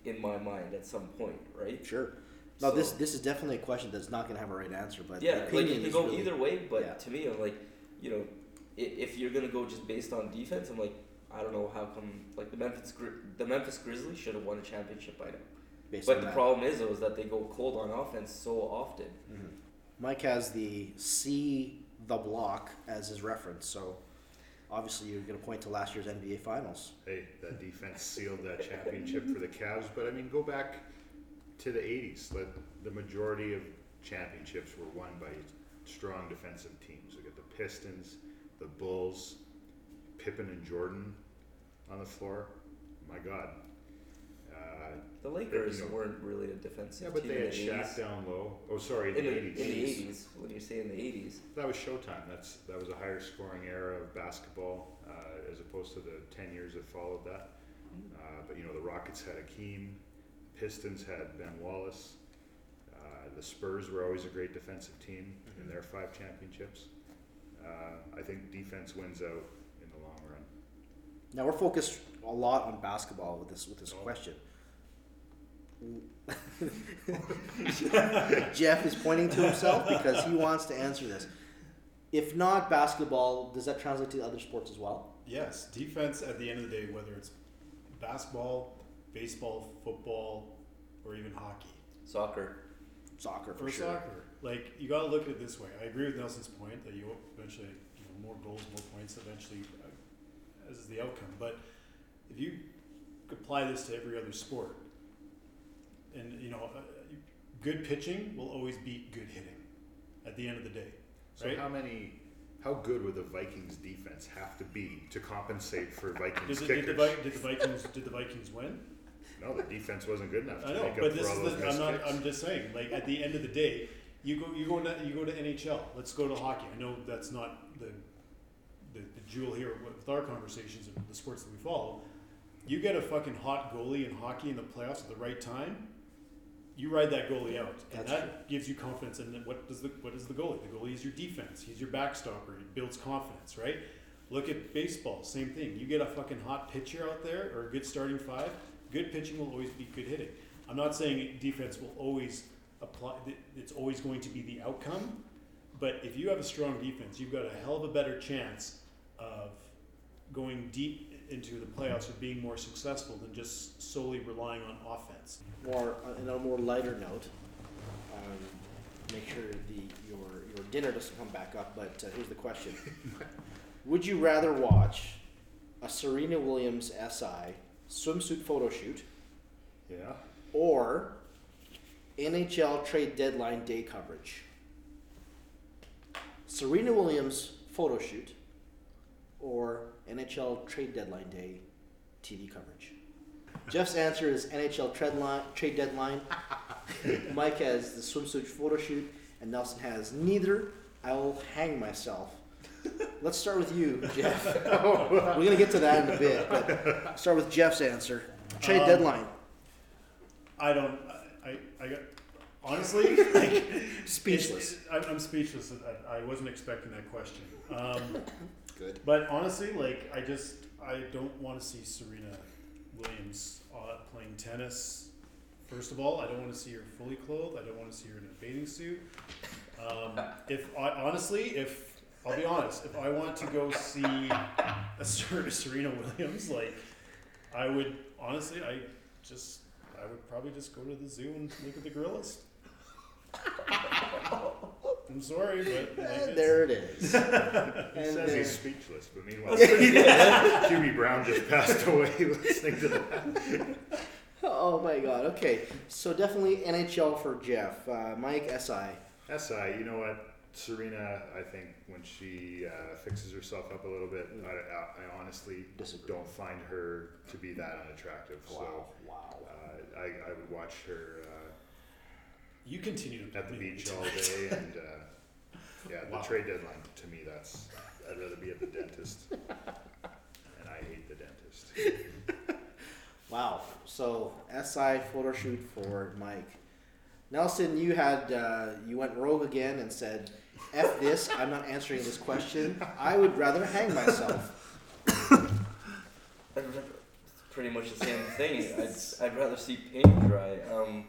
in my mind at some point, right? Sure. No, this So- this is definitely a question that's not going to have a right answer, but the Yeah, like opinion it can is go really- either way, but yeah. to me, I'm like, you know, if, if you're gonna go just based on defense, I'm like, I don't know how come like the Memphis Gri- the Memphis Grizzlies should have won a championship by now. based But the that. problem is though is that they go cold on offense so often. Mhm. Mike has the C the block as his reference, so obviously you're going to point to last year's NBA Finals. Hey, that defense sealed that championship for the Cavs. But I mean, go back to the '80s. Like the majority of championships were won by strong defensive teams. We got the Pistons, the Bulls, Pippen and Jordan on the floor. My God. Uh, The Lakers you know- weren't really a defensive team. yeah, but team they had the Shaq 80s. down low. Oh, sorry, in, In the, the, 80s. in the 80s, when you say in the 80s. That was Showtime. That's that was a higher scoring era of basketball uh, as opposed to the ten years that followed that. Uh, but you know the Rockets had Akeem, Pistons had Ben Wallace. Uh, the Spurs were always a great defensive team in their five championships. Uh, I think defense wins out in the long run. Now we're focused a lot on basketball with this with this Oh. question. [laughs] Jeff is pointing to himself because he wants to answer this. If not basketball, does that translate to other sports as well? Yes, defense at the end of the day, whether it's basketball, baseball, football, or even hockey. Soccer. Soccer for or sure. soccer. Like you got to look at it this way. I agree with Nelson's point that you eventually, you know, more goals, more points, eventually, uh, as is the outcome. But if you apply this to every other sport, and you know, uh, good pitching will always beat good hitting. At the end of the day, So Right. how many? How good would the Vikings defense have to be to compensate for Vikings did, the- did, the, kickers? Vi- did the Vikings did the Vikings win? No, the defense wasn't good enough to I know, make up but for this all is those the, I'm missed not. kicks. I'm just saying. Like at the end of the day, you go you go to you go to NHL. Let's go to hockey. I know that's not the the, the jewel here with our conversations of the sports that we follow. You get a fucking hot goalie in hockey in the playoffs at the right time. You ride that goalie out, and That's that true. gives you confidence. And then what does the what is the goalie? The goalie is your defense. He's your backstopper. He builds confidence, right? Look at baseball. Same thing. You get a fucking hot pitcher out there or a good starting five. Good pitching will always be good hitting. I'm not saying defense will always apply. It's always going to be the outcome. But if you have a strong defense, you've got a hell of a better chance of going deep into the playoffs or being more successful than just solely relying on offense. More uh, on a more lighter note, um, make sure the your your dinner doesn't come back up. But uh, here's the question: [laughs] Would you rather watch a Serena Williams SI swimsuit photo shoot yeah. or NHL trade deadline day coverage? Serena Williams photo shoot or NHL trade deadline day TV coverage? Jeff's answer is NHL trade, line, trade deadline. [laughs] Mike has the swimsuit photo shoot, and Nelson has neither. I will hang myself. Let's start with you, Jeff. [laughs] We're gonna get to that in a bit, but start with Jeff's answer. Trade Um, deadline. I don't. I. I, I got. Honestly, [laughs] like, Speechless. it- it- I'm, I'm speechless. I, I wasn't expecting that question. Um, Good. But honestly, like I just I don't want to see Serena Williams uh, playing tennis. First of all, I don't want to see her fully clothed. I don't want to see her in a bathing suit. Um, if I honestly, if I'll be honest, if I want to go see a Ser- Serena Williams, like I would honestly, I just I would probably just go to the zoo and look at the gorillas. I'm sorry, but like, And it's- there it is. [laughs] He And says there- he's speechless, but meanwhile, [laughs] Hubie Brown just passed away [laughs] listening to that. Oh my god. Okay, so definitely NHL for Jeff. Uh, Mike SI. SI, you know what? Serena, I think when she uh, fixes herself up a little bit, I, I, I honestly Disagree. don't find her to be that unattractive. Wow. So Wow. uh, I, I would watch her uh, You continue to at the beach in all day, and uh, yeah, the Wow. trade deadline to me, that's I'd rather be at the dentist, [laughs] and I hate the dentist. [laughs] Wow. So SI photo shoot for Mike. Nelson, you had uh, you went rogue again and said, "F this! I'm not answering this question. I would rather hang myself." [laughs] Pretty much the same thing. I'd, I'd rather see paint dry. Um,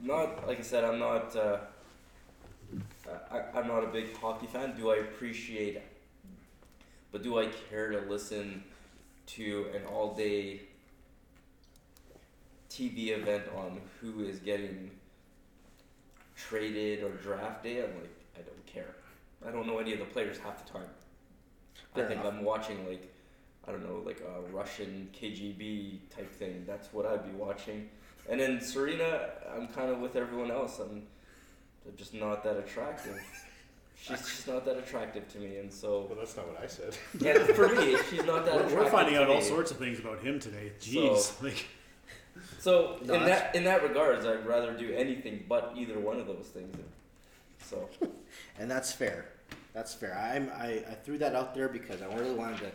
not like I said, I'm not. Uh, I, I'm not a big hockey fan. Do I appreciate? But do I care to listen to an all-day TV event on who is getting traded or drafted? I'm like, I don't care. I don't know any of the players half the time. Fair I think enough. I'm watching like I don't know, like a Russian KGB type thing. That's what I'd be watching. And then Serena, I'm kind of with everyone else. I'm they're just not that attractive. [laughs] She's just not that attractive to me, and so Well, that's not what I said. [laughs] yeah, for me, she's not that. We're, attractive we're finding to out all sorts of things about him today. Jeez, like [laughs] So No, in that's- that in that regards, I'd rather do anything but either one of those things. So And that's fair. That's fair. I'm, I, I threw that out there because I really wanted to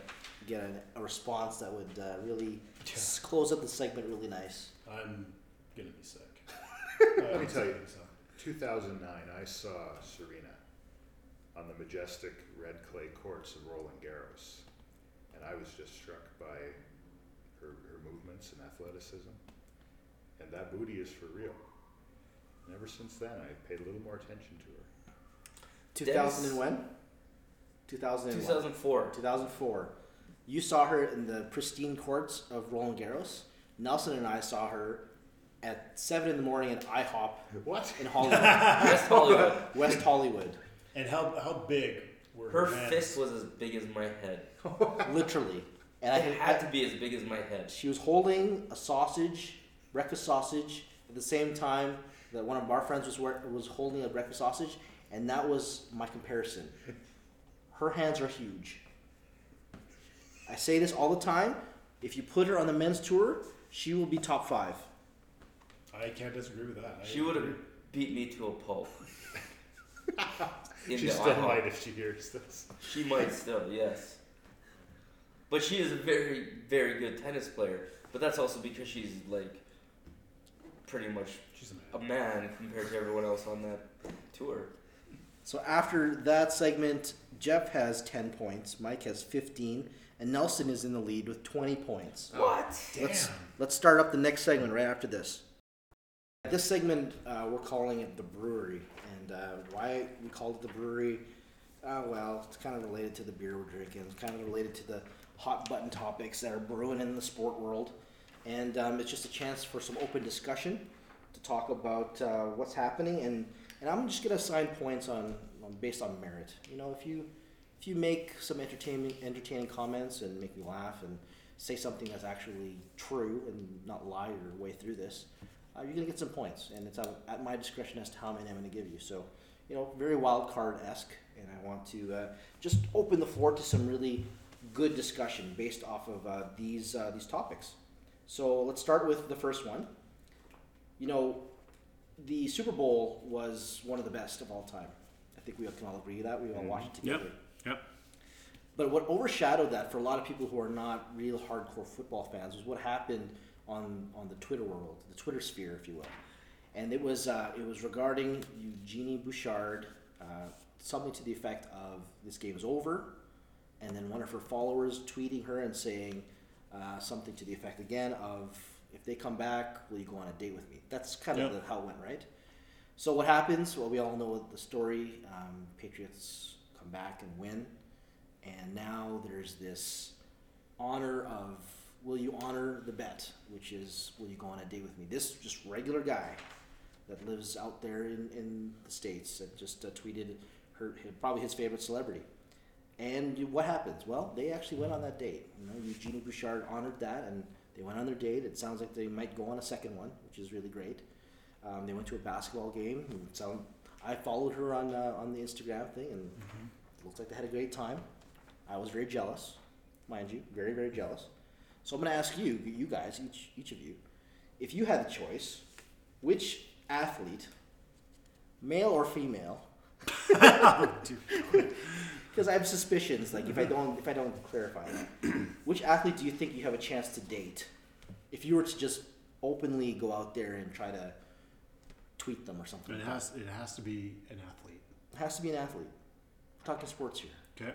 get a, a response that would uh, really [laughs] s- close up the segment really nice. I'm gonna be sick. [laughs] Let me Uh, tell you, so. 2009, I saw Serena on the majestic red clay courts of Roland Garros, and I was just struck by her, her movements and athleticism. And that booty is for real. And ever since then, I paid a little more attention to her. 2000 and when? 2001. 2004. 2004. You saw her in the pristine courts of Roland Garros. Nelson and I saw her at 7 in the morning at IHOP [laughs] What? in Hollywood, [laughs] West Hollywood. West Hollywood. And how how big were Her hands? fist was as big as my head. [laughs] Literally. And I It had, had to be as big as my head. She was holding a sausage, breakfast sausage, at the same time that one of our friends was wor- was holding a breakfast sausage, and that was my comparison. Her hands are huge. I say this all the time. If you put her on the men's tour, she will be top five. I can't disagree with that. I She would have agree. beat me to a pulp. [laughs] In She the still IHOP. might if she hears this. She might still, yes. But she is a very, very good tennis player. But that's also because she's like pretty much She's a a man. man compared to everyone else on that tour. So after that segment, Jeff has ten points, Mike has fifteen, and Nelson is in the lead with twenty points. What? Let's Damn. let's start up the next segment right after this. This segment uh, we're calling it the brewery, and uh, why we called it the brewery? Uh, well, it's kind of related to the beer we're drinking. It's kind of related to the hot button topics that are brewing in the sport world, and um, it's just a chance for some open discussion to talk about uh, what's happening. and And I'm just gonna assign points on, on based on merit. You know, if you if you make some entertaining entertaining comments and make me laugh and say something that's actually true and not lie your way through this, uh, you're gonna get some points, and it's at, my discretion as to how many I'm gonna give you. So, you know, very wild card esque, and I want to uh, just open the floor to some really good discussion based off of uh, these uh, these topics. So let's start with the first one. You know, the Super Bowl was one of the best of all time. I think we can all agree that we all watched it Yep. together. Yep. But what overshadowed that for a lot of people who are not real hardcore football fans was what happened on on the Twitter world, the Twitter sphere, if you will. And it was uh, it was regarding Eugenie Bouchard, uh, something to the effect of "this game is over," and then one of her followers tweeting her and saying uh, something to the effect again of "if they come back, will you go on a date with me?" That's kind of the, how it went, right? So what happens? Well, we all know the story. Um, Patriots come back and win, and now there's this honor of will you honor the bet, which is will you go on a date with me? This just regular guy that lives out there in, in the states that just uh, tweeted her probably his favorite celebrity. And what happens? Well, they actually went on that date. You know, Eugenie Bouchard honored that, and they went on their date. It sounds like they might go on a second one, which is really great. Um, they went to a basketball game. And so I followed her on uh, on the Instagram thing, and it looks like they had a great time. I was very jealous, mind you, very very jealous. So I'm going to ask you, you guys, each each of you, if you had the choice, which athlete, male or female, [laughs] [laughs] because I have suspicions. Like if I mm-hmm. don't if I don't clarify that, [clears throat] which athlete do you think you have a chance to date? If you were to just openly go out there and try to tweet them or something, It has it has to be an athlete. it has to be an athlete. We're talking sports here. Okay.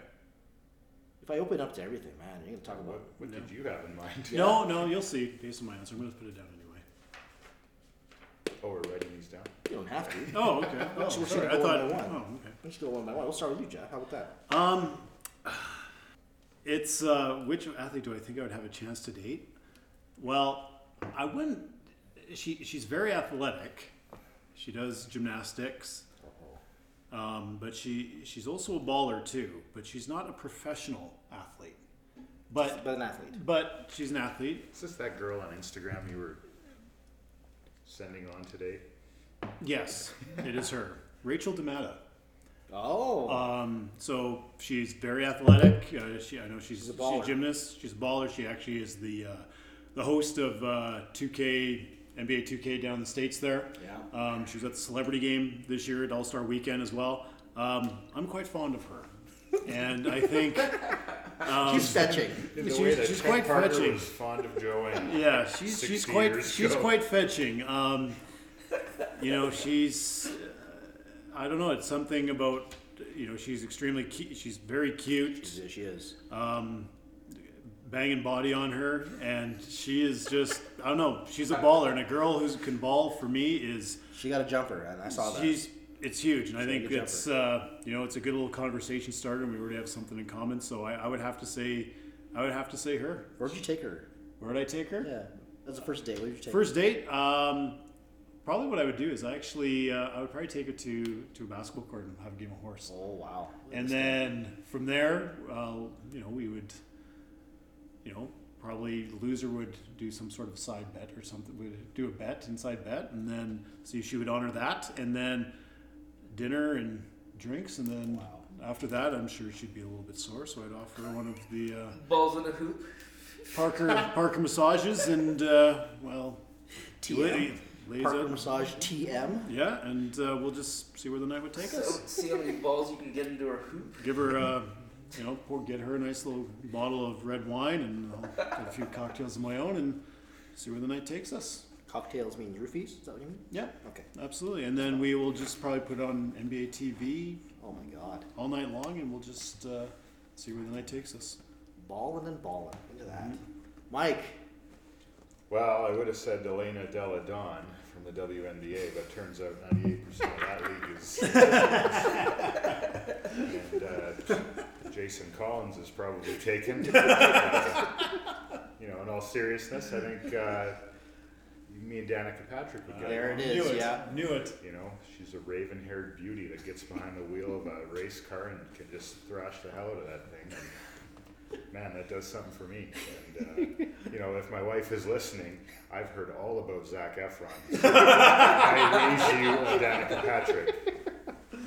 If I open up to everything, man, you're gonna talk about. What, what did you have in mind? No, no, you'll see based on my answer. I'm going to put it down anyway. Oh, we're writing these down. You don't have to. Oh, okay. [laughs] Oh, So we're sorry. I thought. one. Oh, okay. Let's go one by one. We'll start with you, Jeff. How about that? Um, [sighs] it's uh, which athlete do I think I would have a chance to date? Well, I wouldn't. She she's very athletic. She does gymnastics, um, but she she's also a baller too. But she's not a professional athlete. But But an athlete. but she's an athlete. Is this that girl on Instagram you were sending on today. Yes, it is her, Rachel DeMita. Oh, Um, so she's very athletic. Uh, she, I know she's She's a she's a gymnast. She's a baller. She actually is the uh, the host of uh, 2K NBA 2K down in the states there. Yeah. Um, she was at the celebrity game this year at All Star Weekend as well. Um, I'm quite fond of her, and I think [laughs] um, she's fetching. In She's- she's quite Parker fetching. was fond of Joanne. yeah, she's 60 she's quite years she's ago. quite fetching. Um, you know, she's uh, I don't know. It's something about you know she's extremely cute. She's very cute. She is- she is. um, banging body on her, and she is just I don't know. She's a baller, and a girl who can ball for me is She got a jumper, and I saw that. she's it's huge, and I She's think it's uh, you know it's a good little conversation starter, and we already have something in common. So I, I would have to say I would have to say her. Where'd you take her? Where'd I take her? Yeah, that's the first date. Where'd you take her? First date, um, probably what I would do is I actually uh, I would probably take her to to a basketball court and have a game of horse. Oh wow. and then from there, uh, you know, we would, you know, probably the loser would do some sort of side bet or something. We'd do a bet, inside bet, and then see if she would honor that, and then dinner and drinks, and then Wow. after that, I'm sure she'd be a little bit sore, so I'd offer one of the uh, Balls in a hoop. Parker Parker massages, and uh, well, TM. Lays Parker massage TM. yeah, and uh, we'll just see where the night would take So, us. see how many balls you can get into her hoop. give her a, you know, pour, get her a nice little bottle of red wine, and I'll get a few cocktails of my own, and see where the night takes us. Cocktails mean roofies. Is that what you mean? Yeah, Okay. absolutely. And then we will just probably put on NBA TV Oh my God. all night long, and we'll just uh, see where the night takes us. Balling and balling. Into that. Mike. Well, I would have said Elena Delle Donne from the WNBA, but turns out 98% of that league is. [laughs] and uh, Jason Collins is probably taken. Uh, [laughs] you know, in all seriousness, I think uh, me and Danica Patrick would get There along. it is. Yeah. Knew it. You know, she's a raven-haired beauty that gets behind the wheel of a race car and can just thrash the hell out of that thing. And, man, that does something for me. And uh, you know, if my wife is listening, I've heard all about Zac Efron. [laughs] I raise you a Danica Patrick.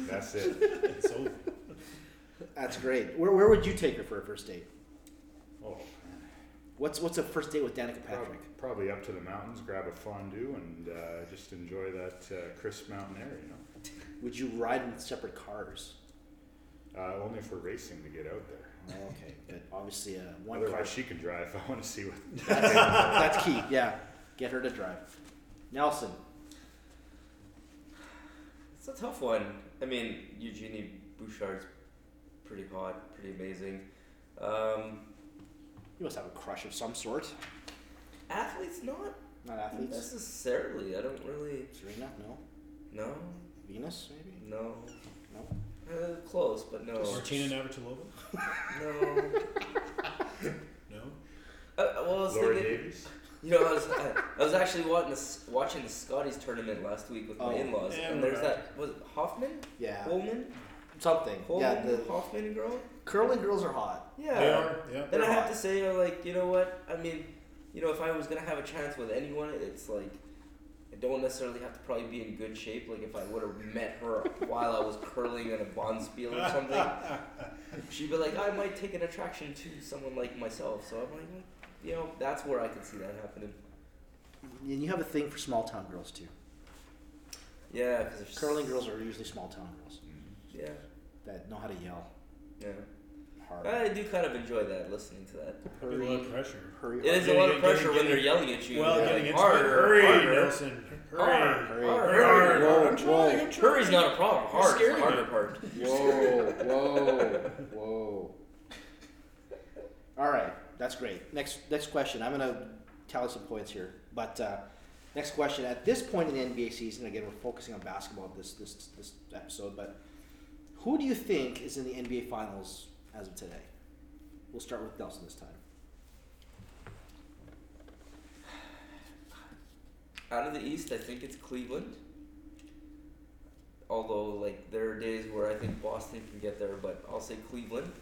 That's it. So That's great. Where, where would you take her for a first date? Oh, What's what's a first date with Danica probably, Patrick? probably up to the mountains, grab a fondue, and uh, just enjoy that uh, crisp mountain air. You know, Would you ride in separate cars? uh, only for racing to get out there. Oh, okay, but Obviously, uh, one car. She can drive. [laughs] I want to see what. That's, [laughs] that's key. Yeah, get her to drive. Nelson. It's a tough one. I mean, Eugenie Bouchard's pretty hot, pretty amazing. Um, You must have a crush of some sort. athletes, not Not athletes. necessarily. I don't really. Serena? No. No, Venus? Maybe. no. No. Uh, close, but no. Martina Navratilova? [laughs] No. No. Uh, well, I was Laura thinking, Davies. you know, I was, I, I was actually watching the, watching the Scotties tournament last week with my Oh. in-laws, Yeah, and there's right. that was it Hoffman, Yeah. Holman, Something. Holman, Yeah. The Hoffman girl. curling girls are hot. Yeah. They are, yeah. Then I They're have hot. to say, like, you know what? I mean, you know, if I was gonna have a chance with anyone, it's like I don't necessarily have to probably be in good shape. Like if I would have met her [laughs] while I was curling in a bonspiel or something, [laughs] she'd be like, I might take an attraction to someone like myself. So I'm like, you know, that's where I could see that happening. And you have a thing for small town girls too. Yeah, because Curling girls are usually small town girls Yeah, that know how to yell yeah. Hard. I do kind of enjoy that, listening to that. That'd a lot of pressure. hurry, It is a lot of getting- pressure when getting- they're yelling at you. Well, They're getting into harder, it. Hurry, harder, Nelson. Hurry. harder, Hurry. harder. Hurry. Whoa, I'm trying, whoa. I'm trying. Hurry's not a problem. Hard is the scaring harder me. part. Whoa, whoa, whoa. All right, that's great. Next, next question. I'm gonna tally some points here, but uh, next question. At this point in the NBA season, again, we're focusing on basketball this this this episode, but who do you think is in the NBA Finals as of today? We'll start with Nelson this time. Out of the East, I think it's Cleveland. Although, like, there are days where I think Boston can get there, but I'll say Cleveland.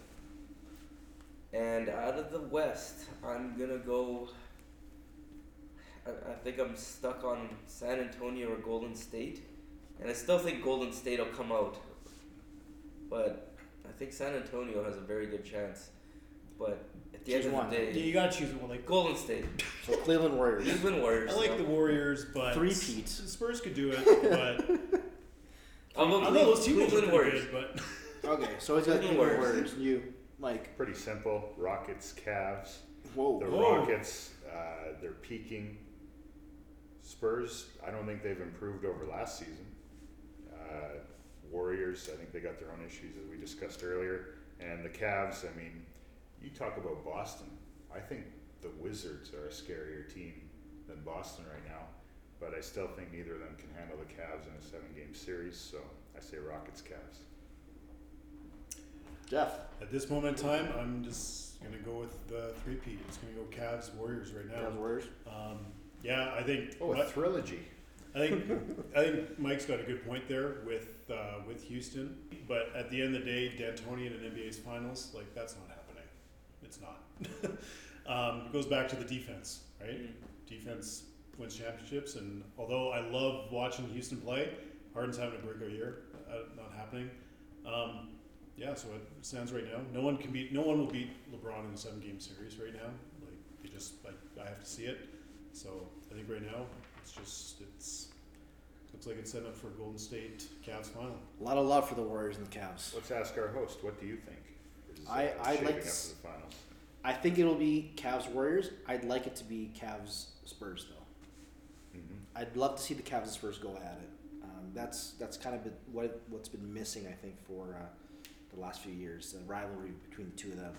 And out of the West, I'm gonna go. I, I think I'm stuck on San Antonio or Golden State, and I still think Golden State will come out, but I think San Antonio has a very good chance. But at the Choose end one. of the Yeah, day, you gotta choose one. Like Golden State, [laughs] So Cleveland Warriors. Cleveland Warriors. I like so- the Warriors, but Three-peat. Spurs could do it, [laughs] but I'll go I don't know those teams are Cleveland pretty Warriors. good. But [laughs] Okay, so he's got Cleveland Cleveland Warriors. Warriors. You, Mike. Pretty simple. Rockets, Cavs. Whoa. The Whoa. Rockets, uh, they're peaking. Spurs, I don't think they've improved over last season. Uh, Warriors, I think they got their own issues as we discussed earlier. And the Cavs, I mean, you talk about Boston. I think the Wizards are a scarier team than Boston right now. But I still think neither of them can handle the Cavs in a seven game series, so I say Rockets, Cavs. Jeff. at this moment in time, I'm just gonna go with the three-peat. It's gonna go Cavs Warriors right now. Cavs Warriors. Um, yeah, I think. Oh, a what- trilogy. I think I think Mike's got a good point there with uh, with Houston, but at the end of the day, D'Antoni in an NBA's finals, like that's not happening. It's not. [laughs] um, it goes back to the defense, right? Mm. Defense wins championships, and although I love watching Houston play, Harden's having a breakout year. Uh, not happening. Um, yeah, so it stands right now. No one can beat. No one will beat LeBron in a seven-game series right now. Like they just like I have to see it. So I think right now it's just it's looks like it's set up for Golden State Cavs final. A lot of love for the Warriors and the Cavs. Let's ask our host. What do you think? Is, uh, I- I'd like up to for s- the finals. I think it'll be Cavs Warriors. I'd like it to be Cavs Spurs though. hmm I'd love to see the Cavs and Spurs go at it. Um, that's that's kind of been what what's been missing, I think, for uh, the last few years, the rivalry between the two of them.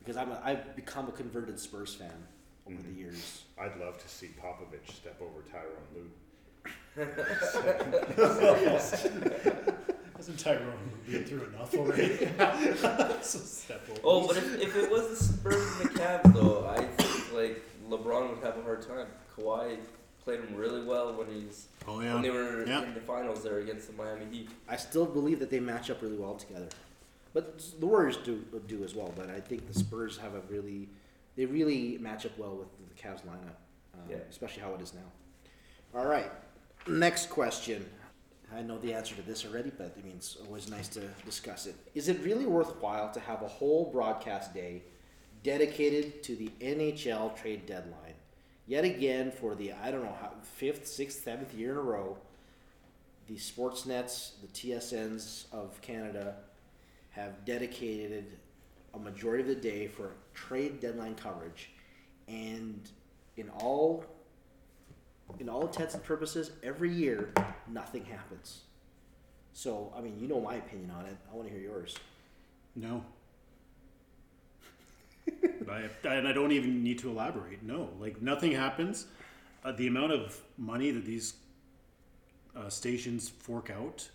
Because I'm a, I've become a converted Spurs fan over the mm. years. I'd love to see Popovich step over Tyronn Lue. [laughs] [laughs] Hasn't Tyronn been through enough already? [laughs] so step over. Oh, but if, if it was the Spurs and the Cavs, though, I think like LeBron would have a hard time. Kawhi played him really well when he's oh when they were Yeah. in the finals there against the Miami Heat. I still believe that they match up really well together, but the Warriors do do as well. But I think the Spurs have a really, they really match up well with the Cavs lineup, um, Yeah. especially how it is now. All right, next question. I know the answer to this already, but I mean it's always nice to discuss it. Is it really worthwhile to have a whole broadcast day dedicated to the NHL trade deadline? Yet again, for the I don't know how, fifth, sixth, seventh year in a row, the Sportsnets, the TSNs of Canada have dedicated a majority of the day for trade deadline coverage, and in all in all intents and purposes, every year nothing happens. So, I mean, you know my opinion on it. I want to hear yours. No. [laughs] I, and I don't even need to elaborate. No, like nothing happens. Uh, the amount of money that these uh, stations fork out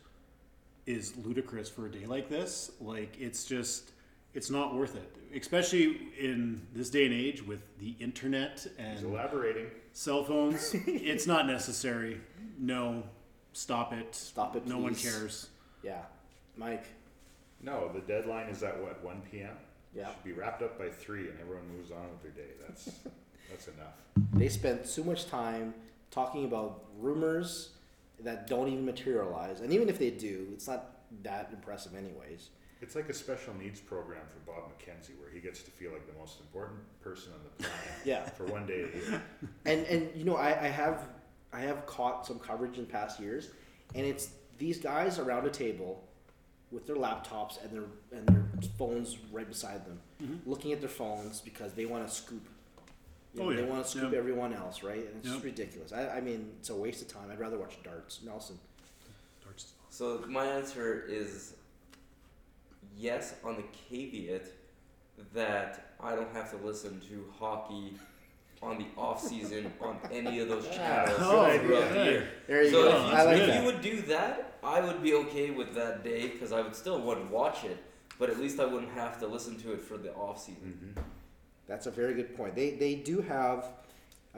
is ludicrous for a day like this. Like it's just, it's not worth it. Especially in this day and age with the internet He's and elaborating. cell phones. [laughs] it's not necessary. No, stop it. Stop it, No one cares. Yeah, Mike. No, the deadline is at what, 1 p.m.? Yeah. Should be wrapped up by 3 and everyone moves on with their day. That's, [laughs] that's enough. They spend so much time talking about rumors that don't even materialize, and even if they do, it's not that impressive, anyways. It's like a special needs program for Bob McKenzie where he gets to feel like the most important person on the planet [laughs] Yeah. for one day a year. and and you know I, I have I have caught some coverage in past years, and it's these guys around a table with their laptops and their and their phones right beside them, Mhm. looking at their phones because they want to scoop. You know, Oh, They yeah. want to scoop Yeah. everyone else, right? And it's just Yep. ridiculous. I, I mean, it's a waste of time. I'd rather watch darts. Nelson. Darts. So my answer is yes, on the caveat that I don't have to listen to hockey on the off season [laughs] on any of those channels Oh, throughout good the year. There you So go. if you, I like if that. you would do that, I would be okay with that day because I would still wouldn't watch it, but at least I wouldn't have to listen to it for the off season. hmm That's a very good point. They they do have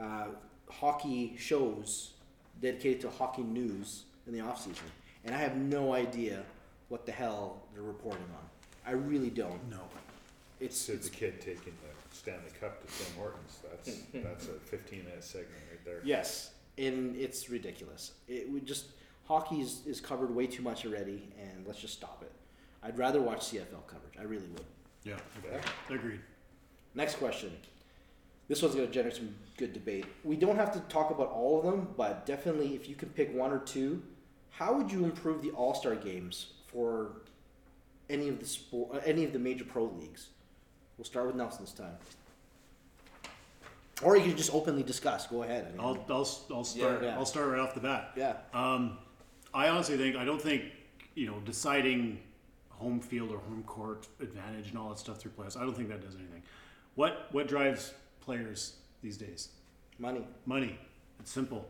uh, hockey shows dedicated to hockey news in the off season, and I have no idea what the hell they're reporting on. I really don't. No. it's, Sid it's the kid taking the Stanley Cup to Tim Hortons. That's [laughs] that's a 15 minute segment right there. yes, and it's ridiculous. It would just hockey is, is covered way too much already, and let's just stop it. I'd rather watch CFL coverage. I really would. Yeah, Yeah. agreed. Next question. This one's going to generate some good debate. We don't have to talk about all of them, but definitely if you can pick one or two, how would you improve the All Star games for any of the sport, uh, any of the major pro leagues? We'll start with Nelson this time. Or you can just openly discuss. Go ahead. I mean, I'll I'll I'll start Yeah. I'll start right off the bat. yeah. Um, I honestly think I don't think you know deciding home field or home court advantage and all that stuff through playoffs. I don't think that does anything. What what drives players these days? Money. Money. It's simple.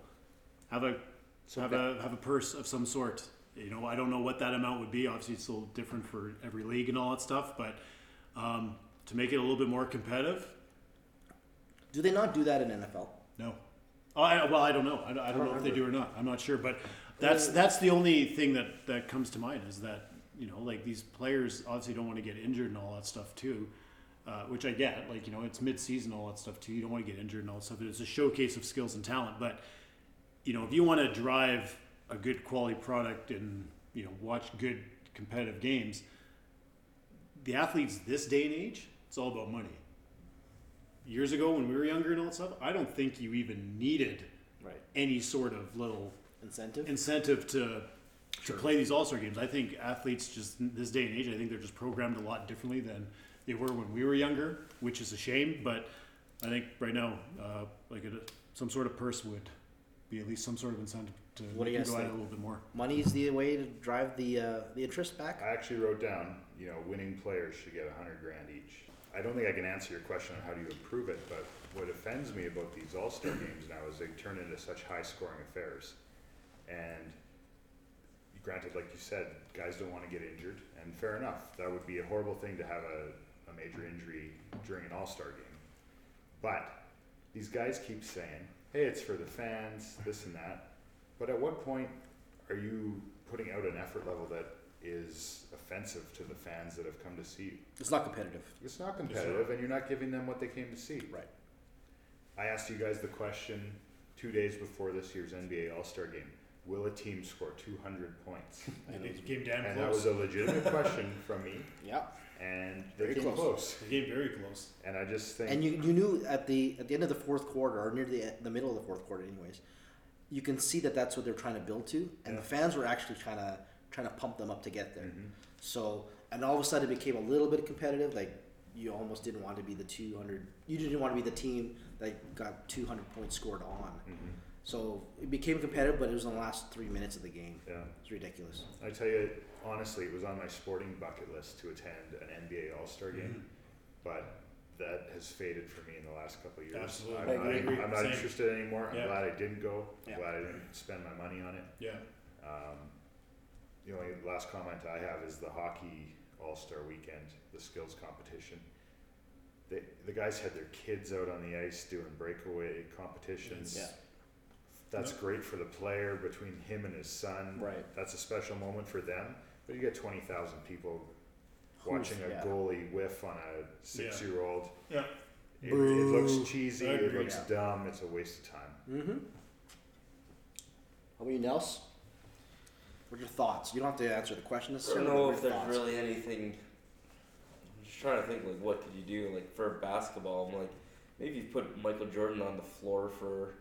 Have a So have a have a purse of some sort. You know, I don't know what that amount would be. Obviously, it's a little different for every league and all that stuff. But um, to make it a little bit more competitive, Do they not do that in NFL? no. Oh, I, well, I don't know. I, don't- I don't know if they do or not. I'm not sure. But that's that's the only thing that that comes to mind is that you know, like these players obviously don't want to get injured and all that stuff too. Uh, which I get, like you know, it's mid-season, all that stuff too. You don't want to get injured and all that stuff. It's a showcase of skills and talent, but you know, if you want to drive a good quality product and you know watch good competitive games, the athletes this day and age, it's all about money. Years ago, when we were younger and all that stuff, I don't think you even needed Right. any sort of little Incentive. incentive to to play these All Star games. I think athletes just this day and age, I think they're just programmed a lot differently than they were when we were younger, which is a shame. But I think right now, uh, like a, some sort of purse would be at least some sort of incentive to What do you guys go at it think? a little bit more. Money is the way to drive the uh, the interest back. I actually wrote down, you know, winning players should get a hundred grand each. I don't think I can answer your question on how do you improve it, but what offends me about these All-Star games now is they turn into such high-scoring affairs. And granted, like you said, guys don't want to get injured, and fair enough. That would be a horrible thing to have a, a major injury during an All-Star game. But these guys keep saying, hey, it's for the fans, this and that. But at what point are you putting out an effort level that is offensive to the fans that have come to see you? It's not competitive. It's not competitive, and you're not giving them what they came to see. Right. I asked you guys the question two days before this year's NBA All Star game Will a team score 200 points? [laughs] And it came damn close. and that was a legitimate question [laughs] from me, Yeah. and they Very came close. close. They came very close. And I just think And you, you knew at the at the end of the fourth quarter or near the the middle of the fourth quarter, anyways, you can see that that's what they're trying to build to, and Yeah. the fans were actually trying to trying to pump them up to get there. Mhm. So and all of a sudden it became a little bit competitive. Like you almost didn't want to be the two hundred. You didn't want to be the team that got two hundred points scored on. Mhm. So it became competitive, but it was in the last three minutes of the game. Yeah. It's ridiculous. I tell you, honestly, it was on my sporting bucket list to attend an NBA All Star game, but that has faded for me in the last couple of years. Absolutely. I'm I not, agree. I'm not Same. interested anymore. I'm Yeah. glad I didn't go. I'm Yeah. glad I didn't spend my money on it. Yeah. Um, the only last comment I have is the hockey All Star Weekend, the skills competition. The the guys had their kids out on the ice doing breakaway competitions. Yeah. That's Yeah. great for the player between him and his son. Right. That's a special moment for them. But you get twenty thousand people watching a yeah. goalie whiff on a six year old. Yeah. It, it looks cheesy. It looks Yeah. dumb. It's a waste of time. Mm-hmm. How about you, Nels? What are your thoughts? You don't have to answer the question I don't know if there's thoughts. really anything. I'm just trying to think like what could you do like for basketball. I'm like maybe you put Michael Jordan on the floor for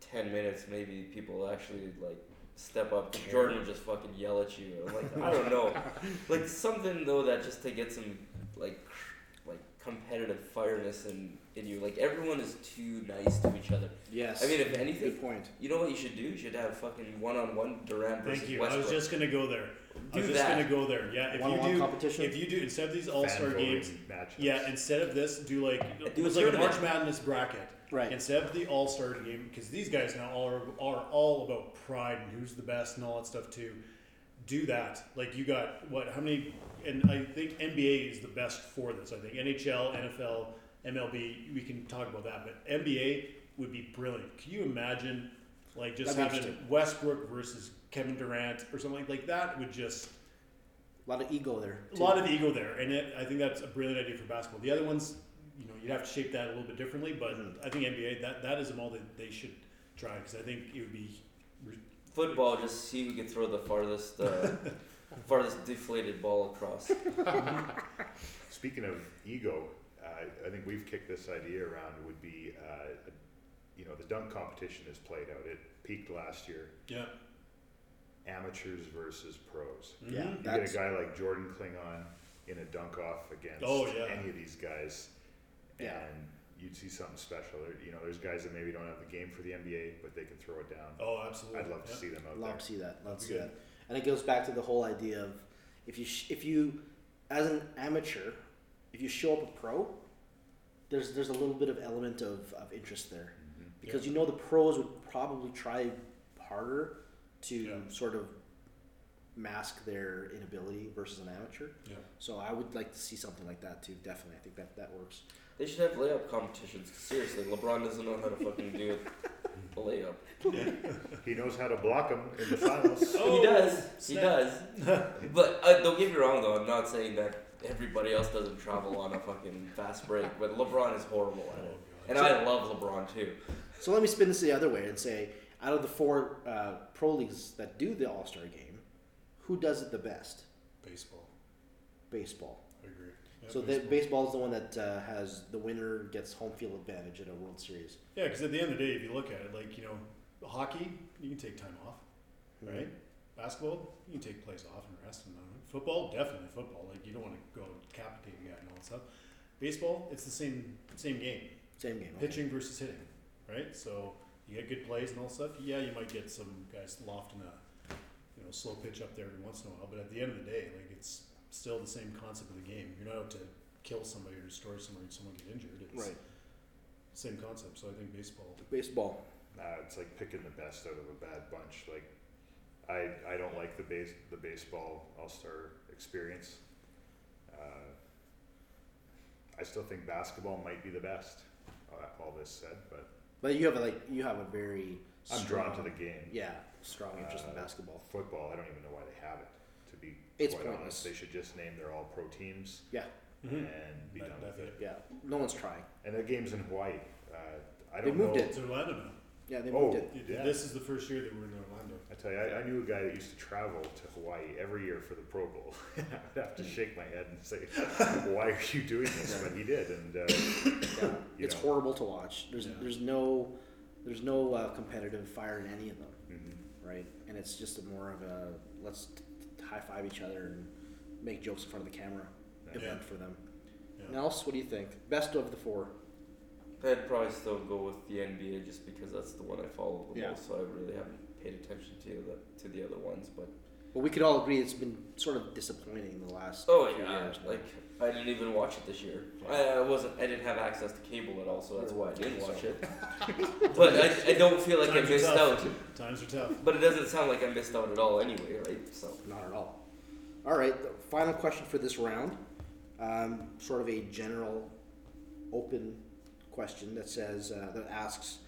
ten minutes. Maybe people actually like step up. Cause Jordan would just fucking yell at you. I'm like I don't know, [laughs] like something though that just to get some like like competitive fireness in in you. Like everyone is too nice to each other. Yes. I mean, if anything, good point. you know what you should do? You should have fucking one-on-one Durant versus Thank you. Westbrook. I was just gonna go there. I Do was just that. gonna go there. Yeah. If One-on-one you do, competition? if you do instead of these All Star Fan games, voting matchups. yeah, instead of this, do like Do it a was like a tournament. March Madness bracket. Right. Instead of the All Star game, because these guys now all are, are all about pride and who's the best and all that stuff too. Do that. Like you got what? How many? And I think NBA is the best for this. I think NHL, NFL, MLB. We can talk about that, but NBA would be brilliant. Can you imagine, like just That'd having. Westbrook versus Kevin Durant or something like, that? Would just A lot of ego there. a lot of ego there, and it, I think that's a brilliant idea for basketball. The other ones, you know, you'd have to shape that a little bit differently, but Mhm. I think NBA that that is a model that they should try because I think it would be Football, just see who can throw the farthest, uh, [laughs] farthest deflated ball across. [laughs] Speaking of ego, uh, I think we've kicked this idea around. Would be, uh, you know, the dunk competition has played out. It peaked last year. yeah. Amateurs versus pros. Yeah. Mhm. You get a guy like Jordan Kilganon in a dunk off against Oh, yeah. any of these guys, Yeah. and you'd see something special. There, you know, there's guys that maybe don't have the game for the NBA, but they can throw it down. Oh, absolutely. I'd love to see them out Love there. to see that. Love to see be that. And it goes back to the whole idea of if you sh- if you as an amateur, if you show up a pro, there's there's a little bit of element of, of interest there Mhm. because you know the pros would probably try harder to Yeah. sort of mask their inability versus an amateur. Yeah. So I would like to see something like that too. Definitely, I think that that works. They should have layup competitions. Seriously, LeBron doesn't know how to fucking do a layup. He knows how to block them in the finals. [laughs] Oh, he does. He does. but uh, don't get me wrong, though. I'm not saying that everybody else doesn't travel on a fucking fast break, but LeBron is horrible at it. And I love LeBron too. So let me spin this the other way and say, out of the four uh, pro leagues that do the All Star game, who does it the best? Baseball. Baseball. I agree. Yeah, so the baseball is the one that uh, has the winner gets home field advantage at a World Series. Yeah, because at the end of the day, if you look at it, like you know, hockey, you can take time off, right? Basketball, you can take plays off and rest. And football, definitely football. Like you don't want to go decapitate a guy and all that stuff. Baseball, it's the same same game. Same game. okay. Pitching versus hitting, right? So you get good plays and all that stuff. Yeah, you might get some guys lofting a you know slow pitch up there every once in a while, but at the end of the day, like it's still the same concept of the game. You're not out to kill somebody or destroy somebody, someone get injured. It's Right. same concept. So I think baseball. Baseball. Uh, it's like picking the best out of a bad bunch. Like, I I don't like the base the baseball All Star experience. Uh, I still think basketball might be the best. Uh, all this said, but But you have a, like you have a very. I'm drawn to strong- the game. Yeah, strong interest in Uh, basketball. Football, I don't even know why they have it. To be It's quite pointless. honest, they should just name their all pro teams Yeah, Mhm. and be That- done with it. it. yeah. No one's trying. And the game's in Hawaii. Uh, I They don't moved know. it. It's Orlando now. Yeah, they Oh, moved it. It- Yeah. This is the first year that we're in Orlando. I tell you, I, I knew a guy that used to travel to Hawaii every year for the Pro Bowl. [laughs] I'd have to shake my head and say, "Why are you doing this?" But he did, and uh, Yeah, You it's know. horrible to watch. There's Yeah. there's no there's no uh, competitive fire in any of them, mhm. right? And it's just a more of a let's t- t- high five each other and make jokes in front of the camera Yeah. event for them. Yeah. Nels, what do you think? Best of the four. I'd probably still go with the NBA just because that's the one I follow the Yeah. most. So I really haven't paid attention to the to the other ones. But Well, we could all agree it's been sort of disappointing the last oh few yeah, years. now. like I didn't even watch it this year. I, I wasn't. I didn't have access to cable at all, so that's why I didn't watch it. [laughs] [laughs] but I, I don't feel like Times I missed out. Times are tough. But it doesn't sound like I missed out at all anyway, right? So Not at all. All right, the final question for this round. Um, sort of a general, open question that says uh, that asks,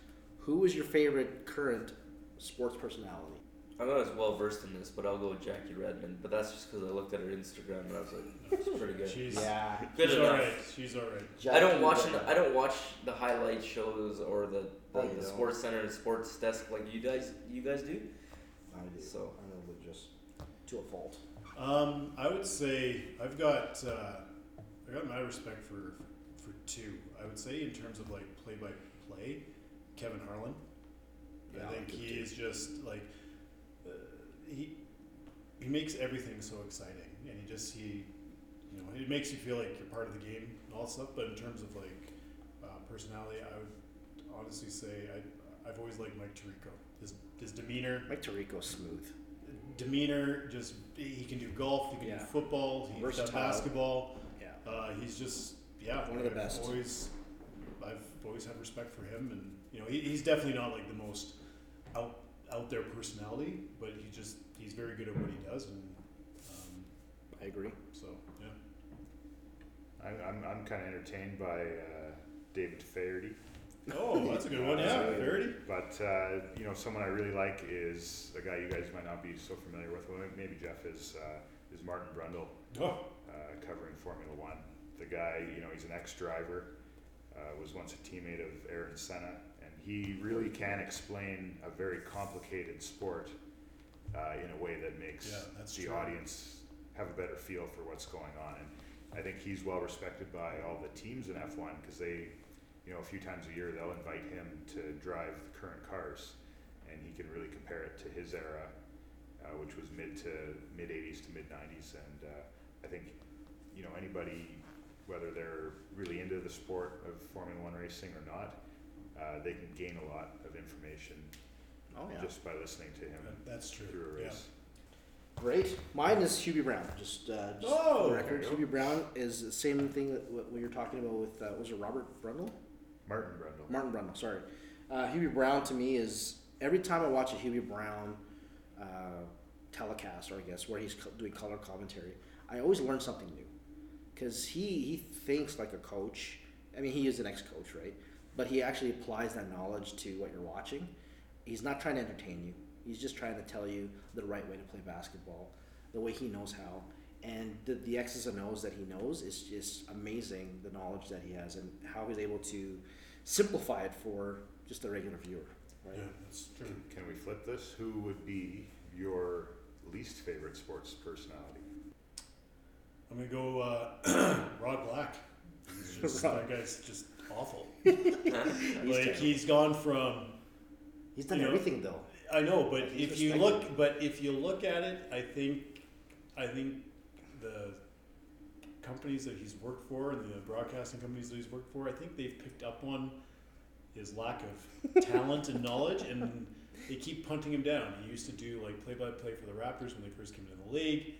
"Who is your favorite current sports personality?" I'm not as well versed in this, but I'll go with Jackie Redmond. But that's just because I looked at her Instagram and I was like, she's [laughs] pretty good. She's Yeah, Good she's enough. all right. She's all right. I don't watch the, I don't watch the highlight shows or the, the, Oh, the sports center and sports desk like you guys you guys do. I do. So- I'm religious to a fault. Um, I would say I've got uh, I got my respect for for two. I would say in terms of like play by play, Kevin Harlan. Yeah, I think he is just like he he makes everything so exciting, and he just he you know it makes you feel like you're part of the game and all that stuff. But in terms of like uh, personality, I would honestly say I I've always liked Mike Tirico. His his demeanor, Mike Tirico's smooth. demeanor, just he can do golf, he can Yeah. do football, he can do basketball. Yeah. Uh, he's just yeah, One of the I've best. Always, I've always had respect for him, and you know he, he's definitely not like the most out out there personality, but he just he's very good at what he does, and um, I agree. so yeah. I'm I'm, I'm kind of entertained by uh, David Feherty. Oh, that's a good one. Yeah, Feherty. But uh, you know, someone I really like is a guy you guys might not be so familiar with. Well, maybe Jeff is uh, is Martin Brundle, Oh, uh, covering Formula One. The guy, you know, he's an ex-driver, uh, was once a teammate of Ayrton Senna, and he really can explain a very complicated sport uh, in a way that makes Yeah, that's the true. audience have a better feel for what's going on. And I think he's well respected by all the teams in F1 because they, you know, a few times a year they'll invite him to drive the current cars, and he can really compare it to his era, uh, which was mid to mid 80s to mid 90s. And uh, I think, you know, anybody, whether they're really into the sport of Formula One racing or not, uh, they can gain a lot of information Oh yeah. just by listening to him that's true. through a Yeah. race. Great. Mine is Hubie Brown. Just, uh, just Oh, for the record, there you Hubie Brown is the same thing that what, what you're talking about with uh, was it Robert Brundle? Martin Brundle. Martin Brundle. Sorry. Uh, Hubie Brown to me is every time I watch a Hubie Brown uh, telecast, or I guess where he's co- doing color commentary, I always learn something new because he he thinks like a coach. I mean, he is an ex-coach, right? But he actually applies that knowledge to what you're watching. He's not trying to entertain you. He's just trying to tell you the right way to play basketball, the way he knows how. And the, the X's and O's that he knows is just amazing, the knowledge that he has and how he's able to simplify it for just a regular viewer, right? Yeah, that's true. Can, can we flip this? Who would be your least favorite sports personality? I'm gonna go uh, [clears throat] Rod Black. [laughs] He's just, that guy's just awful. [laughs] He's like terrible. he's gone from He's done you know, everything though. I know, but He's if you respected. look, but if you look at it, I think, I think the companies that he's worked for and the broadcasting companies that he's worked for, I think they've picked up on his lack of talent and knowledge, and they keep punting him down. He used to do like play-by-play for the Raptors when they first came into the league.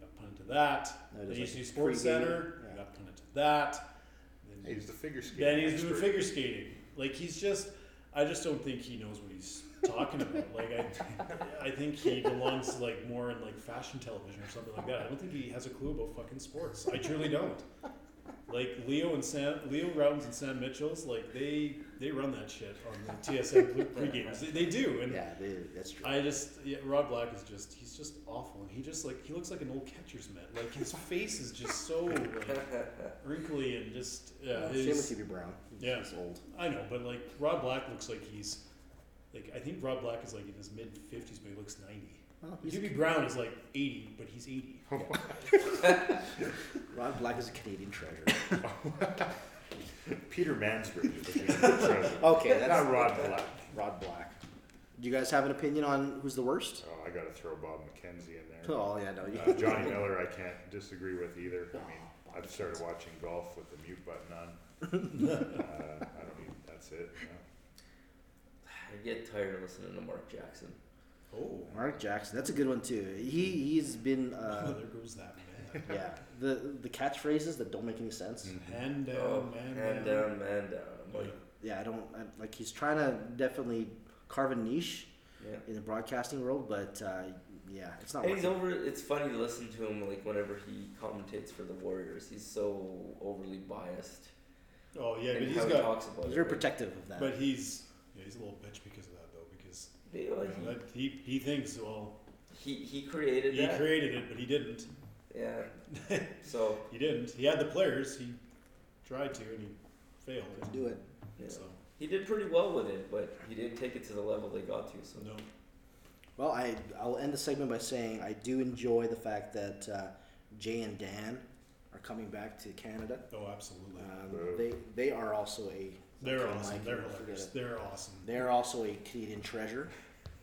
Got punted to that. Now he Then he used to do Sports Center. yeah. Got punted to that. He's the figure skating. then he's doing expert. figure skating. Like he's just, I just don't think he knows what he's talking about. Like I, I think he belongs like more in like fashion television or something like that. I don't think he has a clue about fucking sports. I truly don't. Like Leo and Sam, Leo Rautins and Sam Mitchell's, like they they run that shit on the TSN pre- pre-games. [laughs] They, they do, and Yeah, they, that's true. I just yeah, Rod Black is just he's just awful, and he just like he looks like an old catcher's mitt. Like his face is just so like [laughs] wrinkly and just yeah. Well, Same with Brown. He's, Yeah. he's old. I know, but like Rod Black looks like he's like I think Rod Black is like in his mid fifties, but he looks ninety. Well, he's Hubie Brown is like eighty, but he's eighty. [laughs] [laughs] Rod Black is a Canadian treasure. [laughs] Peter Mansbridge is the treasure. Okay, that's Not Rod Black. Rod Black. Do you guys have an opinion on who's the worst? Oh, I got to throw Bob McKenzie in there. Oh yeah, no. You, Uh, Johnny Miller, I can't disagree with either. I mean, I've started watching golf with the mute button on. Uh, I don't mean that's it. You know? I get tired of listening to Mark Jackson. Oh, Mark Jackson. That's a good one too. He he's been [laughs] uh, there goes that man. yeah the the catchphrases that don't make any sense. Hand down, oh, man hand down. down, man down. I'm like, Yeah, I don't I, like. He's trying to definitely carve a niche yeah. in the broadcasting world, but uh, yeah, it's not And he's over. It's funny to listen to him like whenever he commentates for the Warriors. He's so overly biased Oh yeah, but he's how he got. talks about He's very like, protective of that. But he's yeah, he's a little bitch because of that though, because they- you like, know, that, he he thinks well he, he he created he that. created it, but he didn't. yeah. [laughs] So He didn't. He had the players. He tried to, and he failed. do it. yeah. So he did pretty well with it, but he didn't take it to the level they got to. So no. Well, I I'll end the segment by saying I do enjoy the fact that uh, Jay and Dan are coming back to Canada. Oh, absolutely. Um, Boo. they they are also a They're okay, awesome. Mike, They're don't forget hilarious. it. They're awesome. They're also a Canadian treasure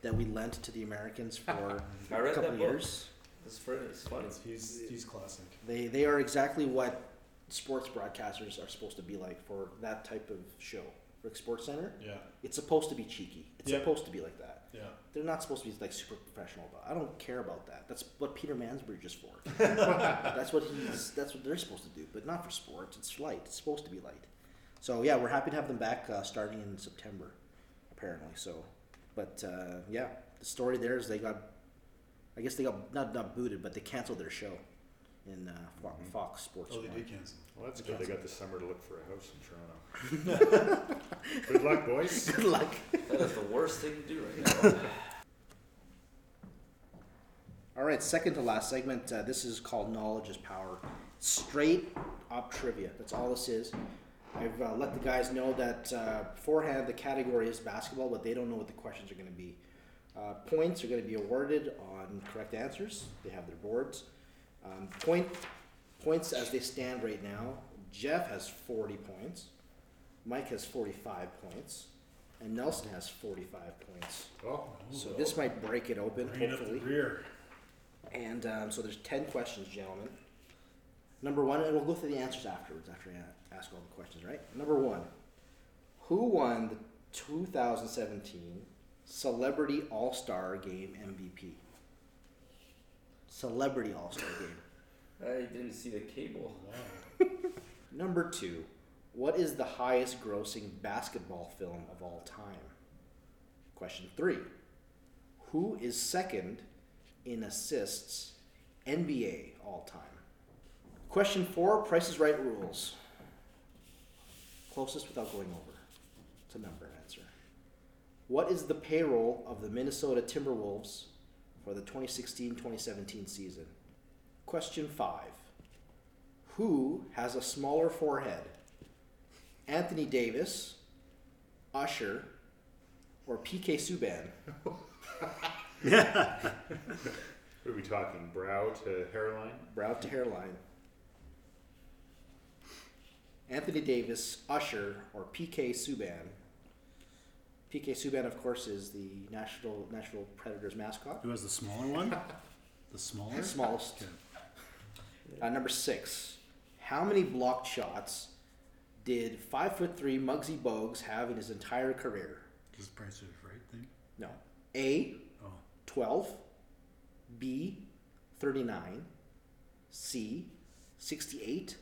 that we lent to the Americans for [laughs] I a read couple that of book. years. It's fun. It's fun. It's- he's he's classic. They they are exactly what sports broadcasters are supposed to be like for that type of show. For Sports Center, Yeah, it's supposed to be cheeky. It's Yeah. supposed to be like that. yeah. They're not supposed to be like super professional about. I don't care about that. That's what Peter Mansbridge is for. [laughs] that's what he's. That's what they're supposed to do, but not for sports. It's light. It's supposed to be light. So yeah, we're happy to have them back uh, starting in September, apparently. So, but uh, yeah, the story there is they got. I guess they got not not booted, but they canceled their show in uh, Fo- Mhm. Fox Sports. Oh, they One. did cancel. Well, that's good. They got the summer to look for a house in Toronto. [laughs] Good luck, boys. [laughs] Good luck. That is the worst thing to do right now. [laughs] All right, second to last segment. Uh, this is called Knowledge is Power. Straight up trivia. That's all this is. I've uh, let the guys know that uh, beforehand the category is basketball, but they don't know what the questions are going to be. Uh, points are going to be awarded on correct answers. They have their boards. Um, point points as they stand right now. Jeff has 40 points. Mike has 45 points. And Nelson has 45 points. Oh, So this might break it open, Bring it up the hopefully. rear. And um, so there's 10 questions, gentlemen. Number one, and we'll go through the answers afterwards after ask all the questions, right? Number one, who won the 2017 Celebrity All Star Game MVP? Celebrity All Star Game. I didn't see the cable. Wow. [laughs] Number two, what is the highest grossing basketball film of all time? Question three, who is second in assists NBA all time? Question four, Price is Right rules. Closest without going over. It's a number answer. What is the payroll of the Minnesota Timberwolves for the 2016 2017 season? Question five. Who has a smaller forehead? Anthony Davis, Usher, or PK Subban? [laughs] what are we talking? Brow to hairline? Brow to hairline. Anthony Davis, Usher, or PK Subban? PK Subban, of course, is the National National Predators mascot. Who has the smaller one? [laughs] The smaller? Smallest. Okay. Uh, number six. How many blocked shots did five foot three Muggsy Bogues have in his entire career? Is price is right thing. No. A. Oh, 12, B, 39, C, 68,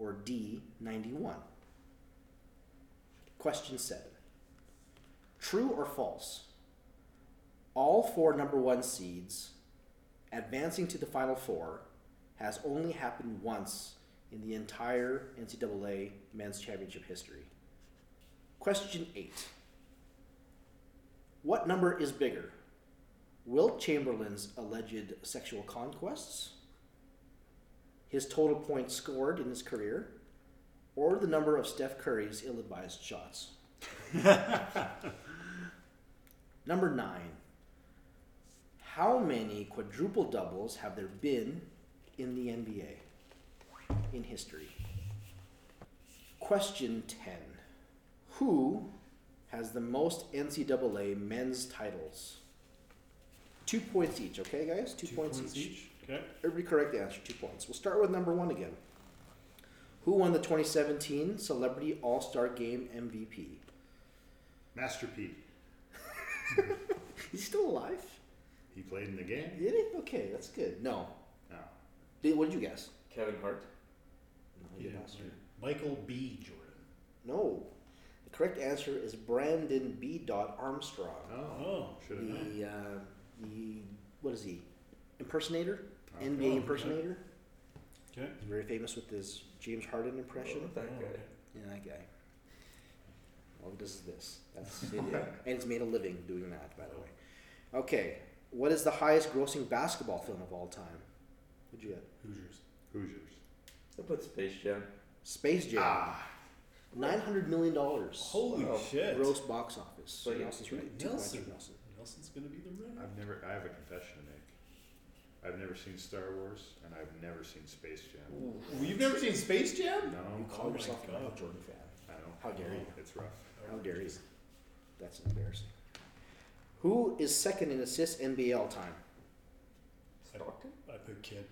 or D, 91? Question 7. True or false? All four number one seeds advancing to the Final Four has only happened once in the entire NCAA men's championship history. Question 8. What number is bigger? Wilt Chamberlain's alleged sexual conquests, his total points scored in his career, or the number of Steph Curry's ill advised shots? [laughs] Number nine. How many quadruple doubles have there been in the NBA in history? Question 10. Who has the most NCAA men's titles? Two points each, okay, guys? Two, points, each. Okay. Every correct answer, two points. We'll start with number one again. Who won the 2017 Celebrity All Star Game MVP? Master P. [laughs] He's still alive? He played in the game? Did he? Okay, that's good. No. No. Did, what did you guess? Kevin Hart. No, you Yeah, lost. Michael B. Jordan. No. The correct answer is Brandon B. Dot Armstrong. Oh, Oh. should have known. The, uh, the, what is he? Impersonator? Oh, NBA okay. impersonator? Okay. He's very famous with his James Harden impression. Oh, that guy. Yeah, that guy. All he does is this. That's [laughs] it. and he's made a living doing that, by the way. Okay, what is the highest grossing basketball film of all time? What'd you get? Hoosiers. Hoosiers. I put Space Jam. Space Jam. Ah, Nine hundred million dollars. Holy Wow. shit. Gross box office. So Nelson's right. Nelson. Nelson. Nelson's gonna be the winner. I've never, I have a confession to make. I've never seen Star Wars, and I've never seen Space Jam. Well, you've never seen Space Jam? You No, call Oh my yourself a Michael God. Jordan fan. I don't. How dare you. It's rough. How dare you? That's embarrassing. Who is second in assists NBA all time? Stockton? I put Kidd.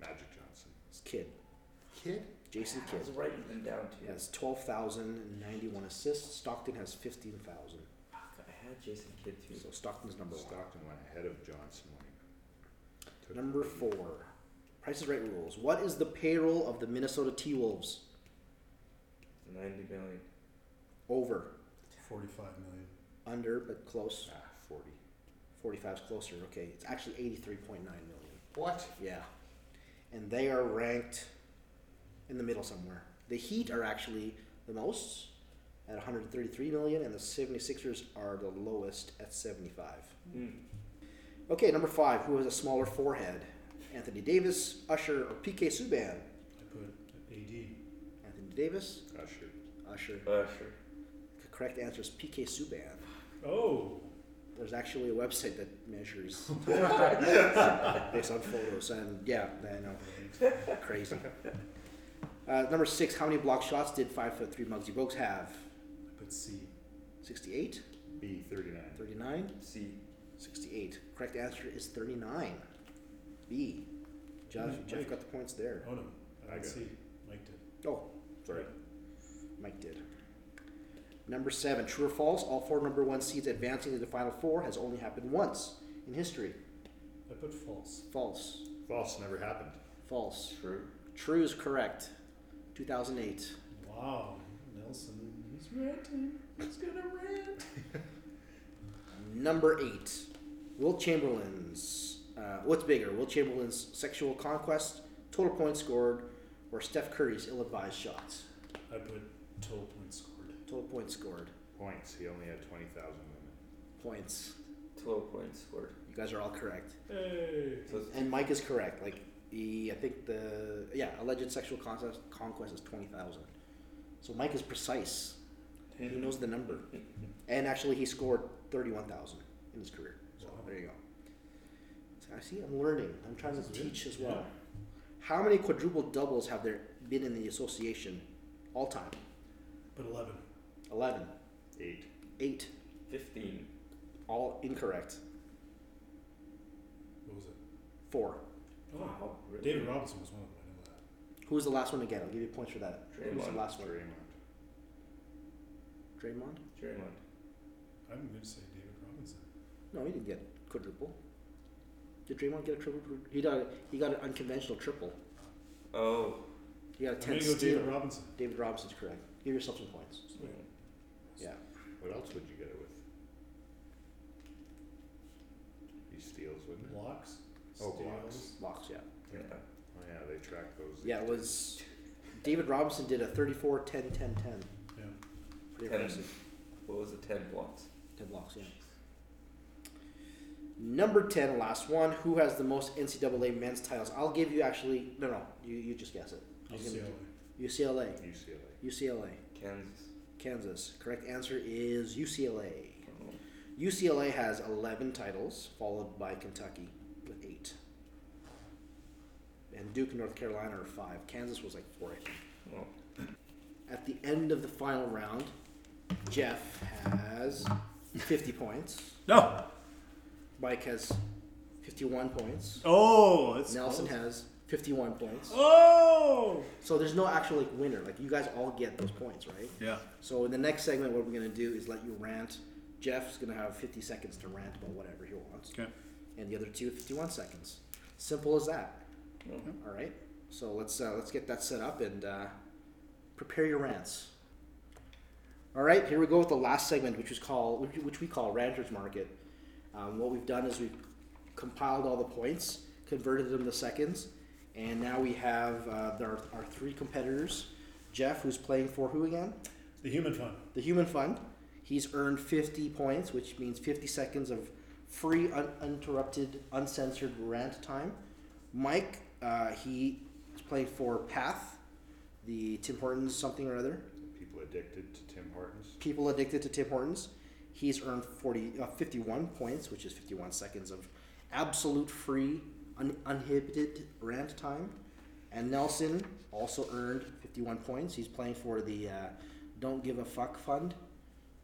Magic Johnson. It's Kidd. Kid? Jason I was Kidd. writing them down too. He has 12,091 assists. Stockton has 15,000. Fuck, I had Jason Kidd too. So Stockton's number one. Stockton went ahead of Johnson when he took Number four. Price is Right rules. What is the payroll of the Minnesota T Wolves? 90 million. Over. Forty-five million. Under, but close. Ah, 40. 45 is closer. Okay, it's actually 83.9 million. What? Yeah. And they are ranked in the middle somewhere. The Heat are actually the most at 133 million, and the 76ers are the lowest at 75. Mm. Okay, number five. Who has a smaller forehead? Anthony Davis, Usher, or PK Subban? I put AD. Anthony Davis, Usher. Usher. Sure. The correct answer is PK Subban. Oh, There's actually a website that measures [laughs] [laughs] based on photos, and yeah, I know, crazy. Uh, number six. How many block shots did five foot three Muggsy Bogues have? I put C. 68, B thirty-nine. 39, C. 68. Correct answer is 39. B. Jeff, Mm, Jeff Mike. got the points there. Oh no, I I got got C. Mike did. Oh, Sorry. Mike did. Number seven, true or false? All four number one seeds advancing to the final four has only happened once in history. I put false. False. False. Never happened. False. True. True is correct. 2008. Wow, Nelson, he's ranting. He's gonna rant. [laughs] Number eight, Will Chamberlain's. Uh, what's bigger, Will Chamberlain's sexual conquest, total points scored, or Steph Curry's ill-advised shots? I put total points scored. Total points scored. Points. He only had twenty thousand women. Points. 12 points scored. You guys are all correct. Hey. And Mike is correct. Like he, I think the yeah alleged sexual conquest conquest is twenty thousand. So Mike is precise. He knows the number, and actually he scored thirty-one thousand in his career. So Wow. there you go. So I see. I'm learning. I'm trying to good. teach as well. Yeah. How many quadruple doubles have there been in the association all time? Put 11. Eleven. Eight. Eight. 15. All incorrect. What was it? Four. Oh, Wow, really? David Robinson was one of them. I know that. Who was the last one to get? I'll give you points for that. Who was the last one? Draymond. Draymond? Draymond. I'm going to say David Robinson. No, he didn't get quadruple. Did Draymond get a triple? He got a, he got an unconventional triple. Oh. He got a I'm ten going to go steal. David Robinson. David Robinson's correct. Give yourself some points. Yeah. What else would you get it with? He steals, wouldn't it? Blocks. Oh, steals. blocks. Locks, yeah. Yeah. Oh yeah, they track those. Yeah, it was. David Robinson did a 34 10 10 10. Yeah. Pretty Ten. impressive. What was it? 10 blocks. 10 blocks, yeah. Number 10, last one. Who has the most NCAA men's titles? I'll give you actually. No, no. You, you just guess it. I was UCLA. UCLA. UCLA. UCLA. Kansas. Kansas. Correct answer is UCLA. Oh. Mm-hmm. UCLA has 11 titles, followed by Kentucky with 8. And Duke and North Carolina are 5. Kansas was like 4, I think. Oh. At the end of the final round, Jeff has 50 points. No. Mike has 51 points. Oh, that's Nelson close. has 51 points. Oh. So there's no actual like winner. Like you guys all get those points, right? Yeah. So in the next segment, what we're gonna do is let you rant. Jeff's gonna have 50 seconds to rant about whatever he wants, Okay. and the other two 51 seconds. Simple as that. Oh. All right. So let's uh, let's get that set up and uh, prepare your rants. All right, here we go with the last segment, which is called which, which we call Ranters Market. Um, what we've done is we've compiled all the points, converted them to seconds, and now we have uh, our, our three competitors. Jeff, who's playing for who again? The Human Fund. The Human Fund. He's earned 50 points, which means 50 seconds of free, uninterrupted, uncensored rant time. Mike, uh, he is playing for Path, the Tim Hortons something or other. People addicted to Tim Hortons. People addicted to Tim Hortons. He's earned 40, uh, 51 points, which is 51 seconds of absolute free, un- uninhibited rant time. And Nelson also earned 51 points. He's playing for the uh, Don't Give a Fuck Fund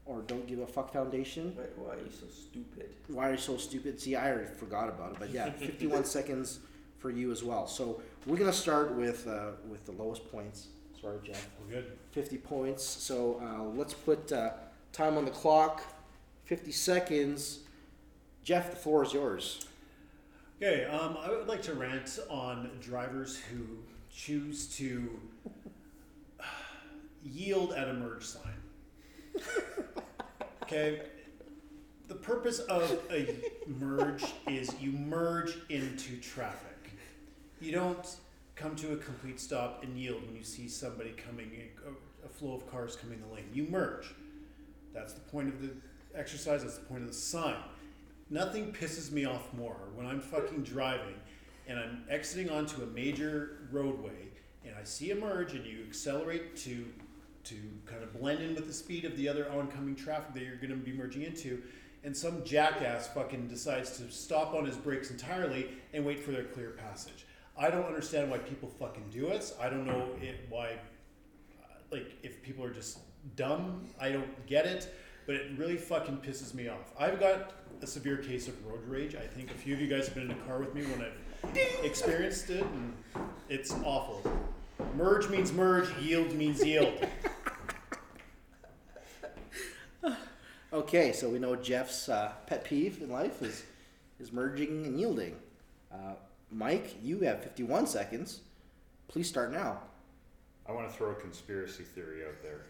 or Don't Give a Fuck Foundation. Why, why are you so stupid? Why are you so stupid? See, I already forgot about it, but yeah, [laughs] 51 seconds for you as well. So we're gonna start with uh, with the lowest points. Sorry, Jeff. We're good. 50 points. So uh, let's put uh, time on the clock. 50 seconds. Jeff, the floor is yours. Okay, um, I would like to rant on drivers who choose to yield at a merge sign. Okay, the purpose of a merge is you merge into traffic. You don't come to a complete stop and yield when you see somebody coming, a, a flow of cars coming the lane. You merge. That's the point of the exercise. That's the point of the sign. nothing pisses me off more when I'm fucking driving and I'm exiting onto a major roadway and I see a merge and you accelerate to to kind of blend in with the speed of the other oncoming traffic that you're going to be merging into and some jackass fucking decides to stop on his brakes entirely and wait for their clear passage. I don't understand why people fucking do it. I don't know it, why like if people are just dumb, I don't get it, but it really fucking pisses me off. I've got a severe case of road rage. I think a few of you guys have been in a car with me when I've experienced it, and it's awful. Merge means merge, yield means yield. [laughs] Okay, so we know Jeff's uh, pet peeve in life is is merging and yielding. Uh, Mike, you have 51 seconds. Please start now. I want to throw a conspiracy theory out there.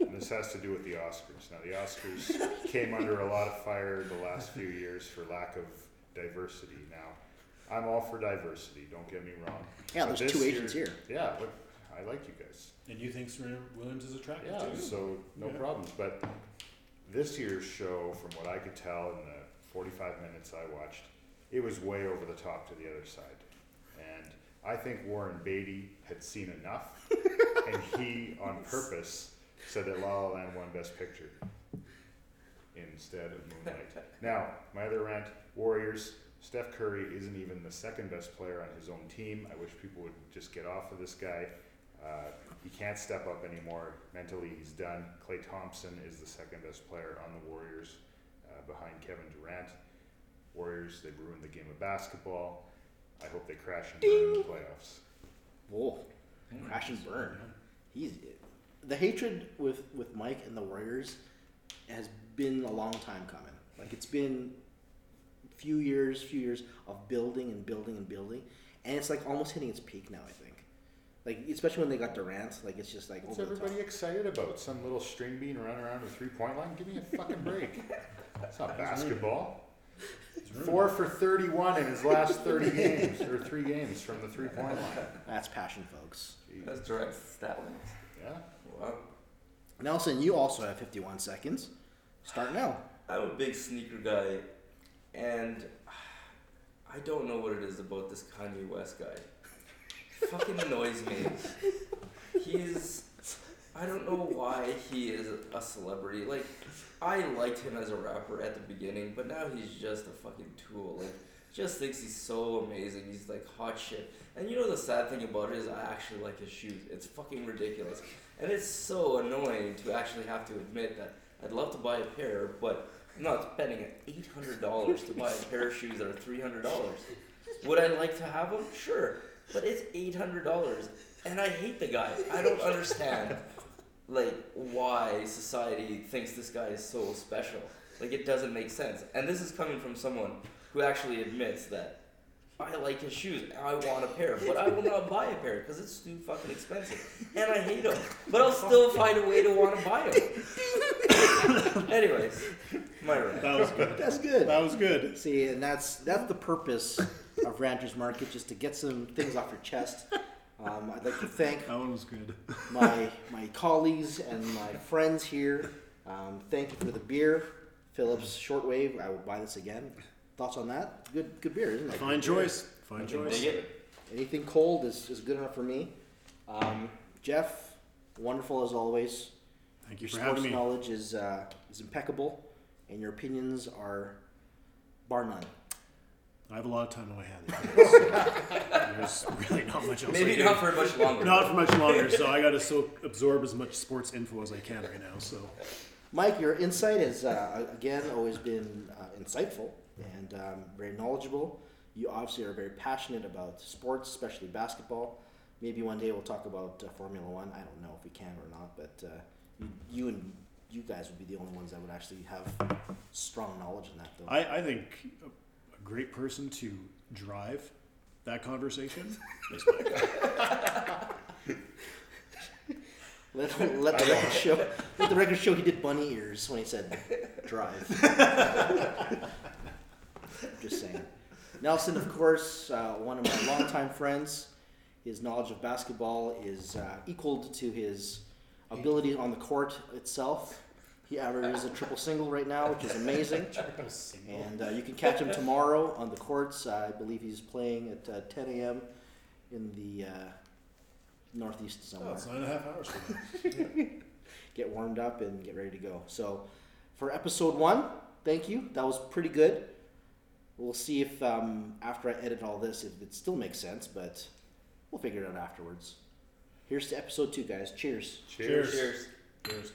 And this has to do with the Oscars. Now, the Oscars [laughs] came under a lot of fire the last few years for lack of diversity. Now, I'm all for diversity, don't get me wrong. Yeah, But there's two Asians here. Yeah, but I like you guys. And you think Serena Williams is attractive Yeah, too? so no Yeah. problems. But this year's show, from what I could tell in the 45 minutes I watched, it was way over the top to the other side. And I think Warren Beatty had seen enough, [laughs] and he, on purpose, said that La La Land won Best Picture instead of Moonlight. Now, my other rant: Warriors. Steph Curry isn't even the second best player on his own team. I wish people would just get off of this guy. Uh, he can't step up anymore. Mentally, he's done. Klay Thompson is the second best player on the Warriors uh, behind Kevin Durant. Warriors, they've ruined the game of basketball. I hope they crash and burn in the playoffs. Whoa, crash and burn. He's the hatred with with Mike and the Warriors has been a long time coming. Like it's been few years, few years of building and building and building, and it's like almost hitting its peak now. I think, like especially when they got Durant, like it's just like What's over the top. everybody excited about? Some little string bean running around the three point line? Give me a fucking break. [laughs] It's not basketball. Four for 31 in his last 30 games, or three games from the three point line. That's passion, folks. Jeez. That's direct stat lines. Yeah. Wow. Nelson, you also have 51 seconds. Start now. I'm a big sneaker guy, and I don't know what it is about this Kanye West guy. Fucking annoys me. He's. I don't know why he is a celebrity. Like, I liked him as a rapper at the beginning, but now he's just a fucking tool. Like, just thinks he's so amazing. He's like hot shit. And you know the sad thing about it is I actually like his shoes. It's fucking ridiculous. And it's so annoying to actually have to admit that I'd love to buy a pair, but I'm not spending eight hundred dollars to buy a pair of shoes that are three hundred dollars. Would I like to have them? Sure, but it's eight hundred dollars, and I hate the guy. I don't understand, like why society thinks this guy is so special. Like it doesn't make sense. And this is coming from someone who actually admits that I like his shoes. I want a pair, but I will not [laughs] buy a pair because it's too fucking expensive, [laughs] and I hate them. But I'll still find a way to want to buy them. [laughs] Anyways, my rant. That was good. That's good. That was good. See, and that's that's the purpose of Ranters Market, just to get some things off your chest. Um, I'd like to thank That one was good. [laughs] my my colleagues and my friends here. Um, thank you for the beer, Phillips Shortwave. I will buy this again. Thoughts on that? Good good beer, isn't it? Fine choice. Fine Dig choice. it. Anything cold is, is good enough for me. Um, Jeff, wonderful as always. Thank you Your for having sports me. knowledge is uh, is impeccable, and your opinions are bar none. I have a lot of time on my hands. [laughs] There's really not much else. I Maybe do. not for much longer. Not for much longer, so I got to so absorb as much sports info as I can right now. So Mike, your insight has uh, again always been uh, insightful and um, very knowledgeable. You obviously are very passionate about sports, especially basketball. Maybe one day we'll talk about uh, Formula One. I don't know if we can or not, but uh, you, you and you guys would be the only ones that would actually have strong knowledge in that, though. I, I think a, a great person to drive that conversation is. [laughs] Let, let the record show. Let the record show he did bunny ears when he said drive. [laughs] Just saying. Nelson, of course, uh, one of my longtime friends. His knowledge of basketball is uh, equaled to his ability on the court itself. He averages a triple single right now, which is amazing. [laughs] Triple single. And uh, you can catch him tomorrow on the courts. Uh, I believe he's playing at uh, 10 a.m. in the uh, northeast Oh, somewhere. it's nine and a half hours from. [laughs] Get warmed up and get ready to go. So, for episode one, thank you. That was pretty good. We'll see if um, after I edit all this, if it still makes sense, but we'll figure it out afterwards. Here's to episode two, guys. Cheers. Cheers. Cheers. Cheers.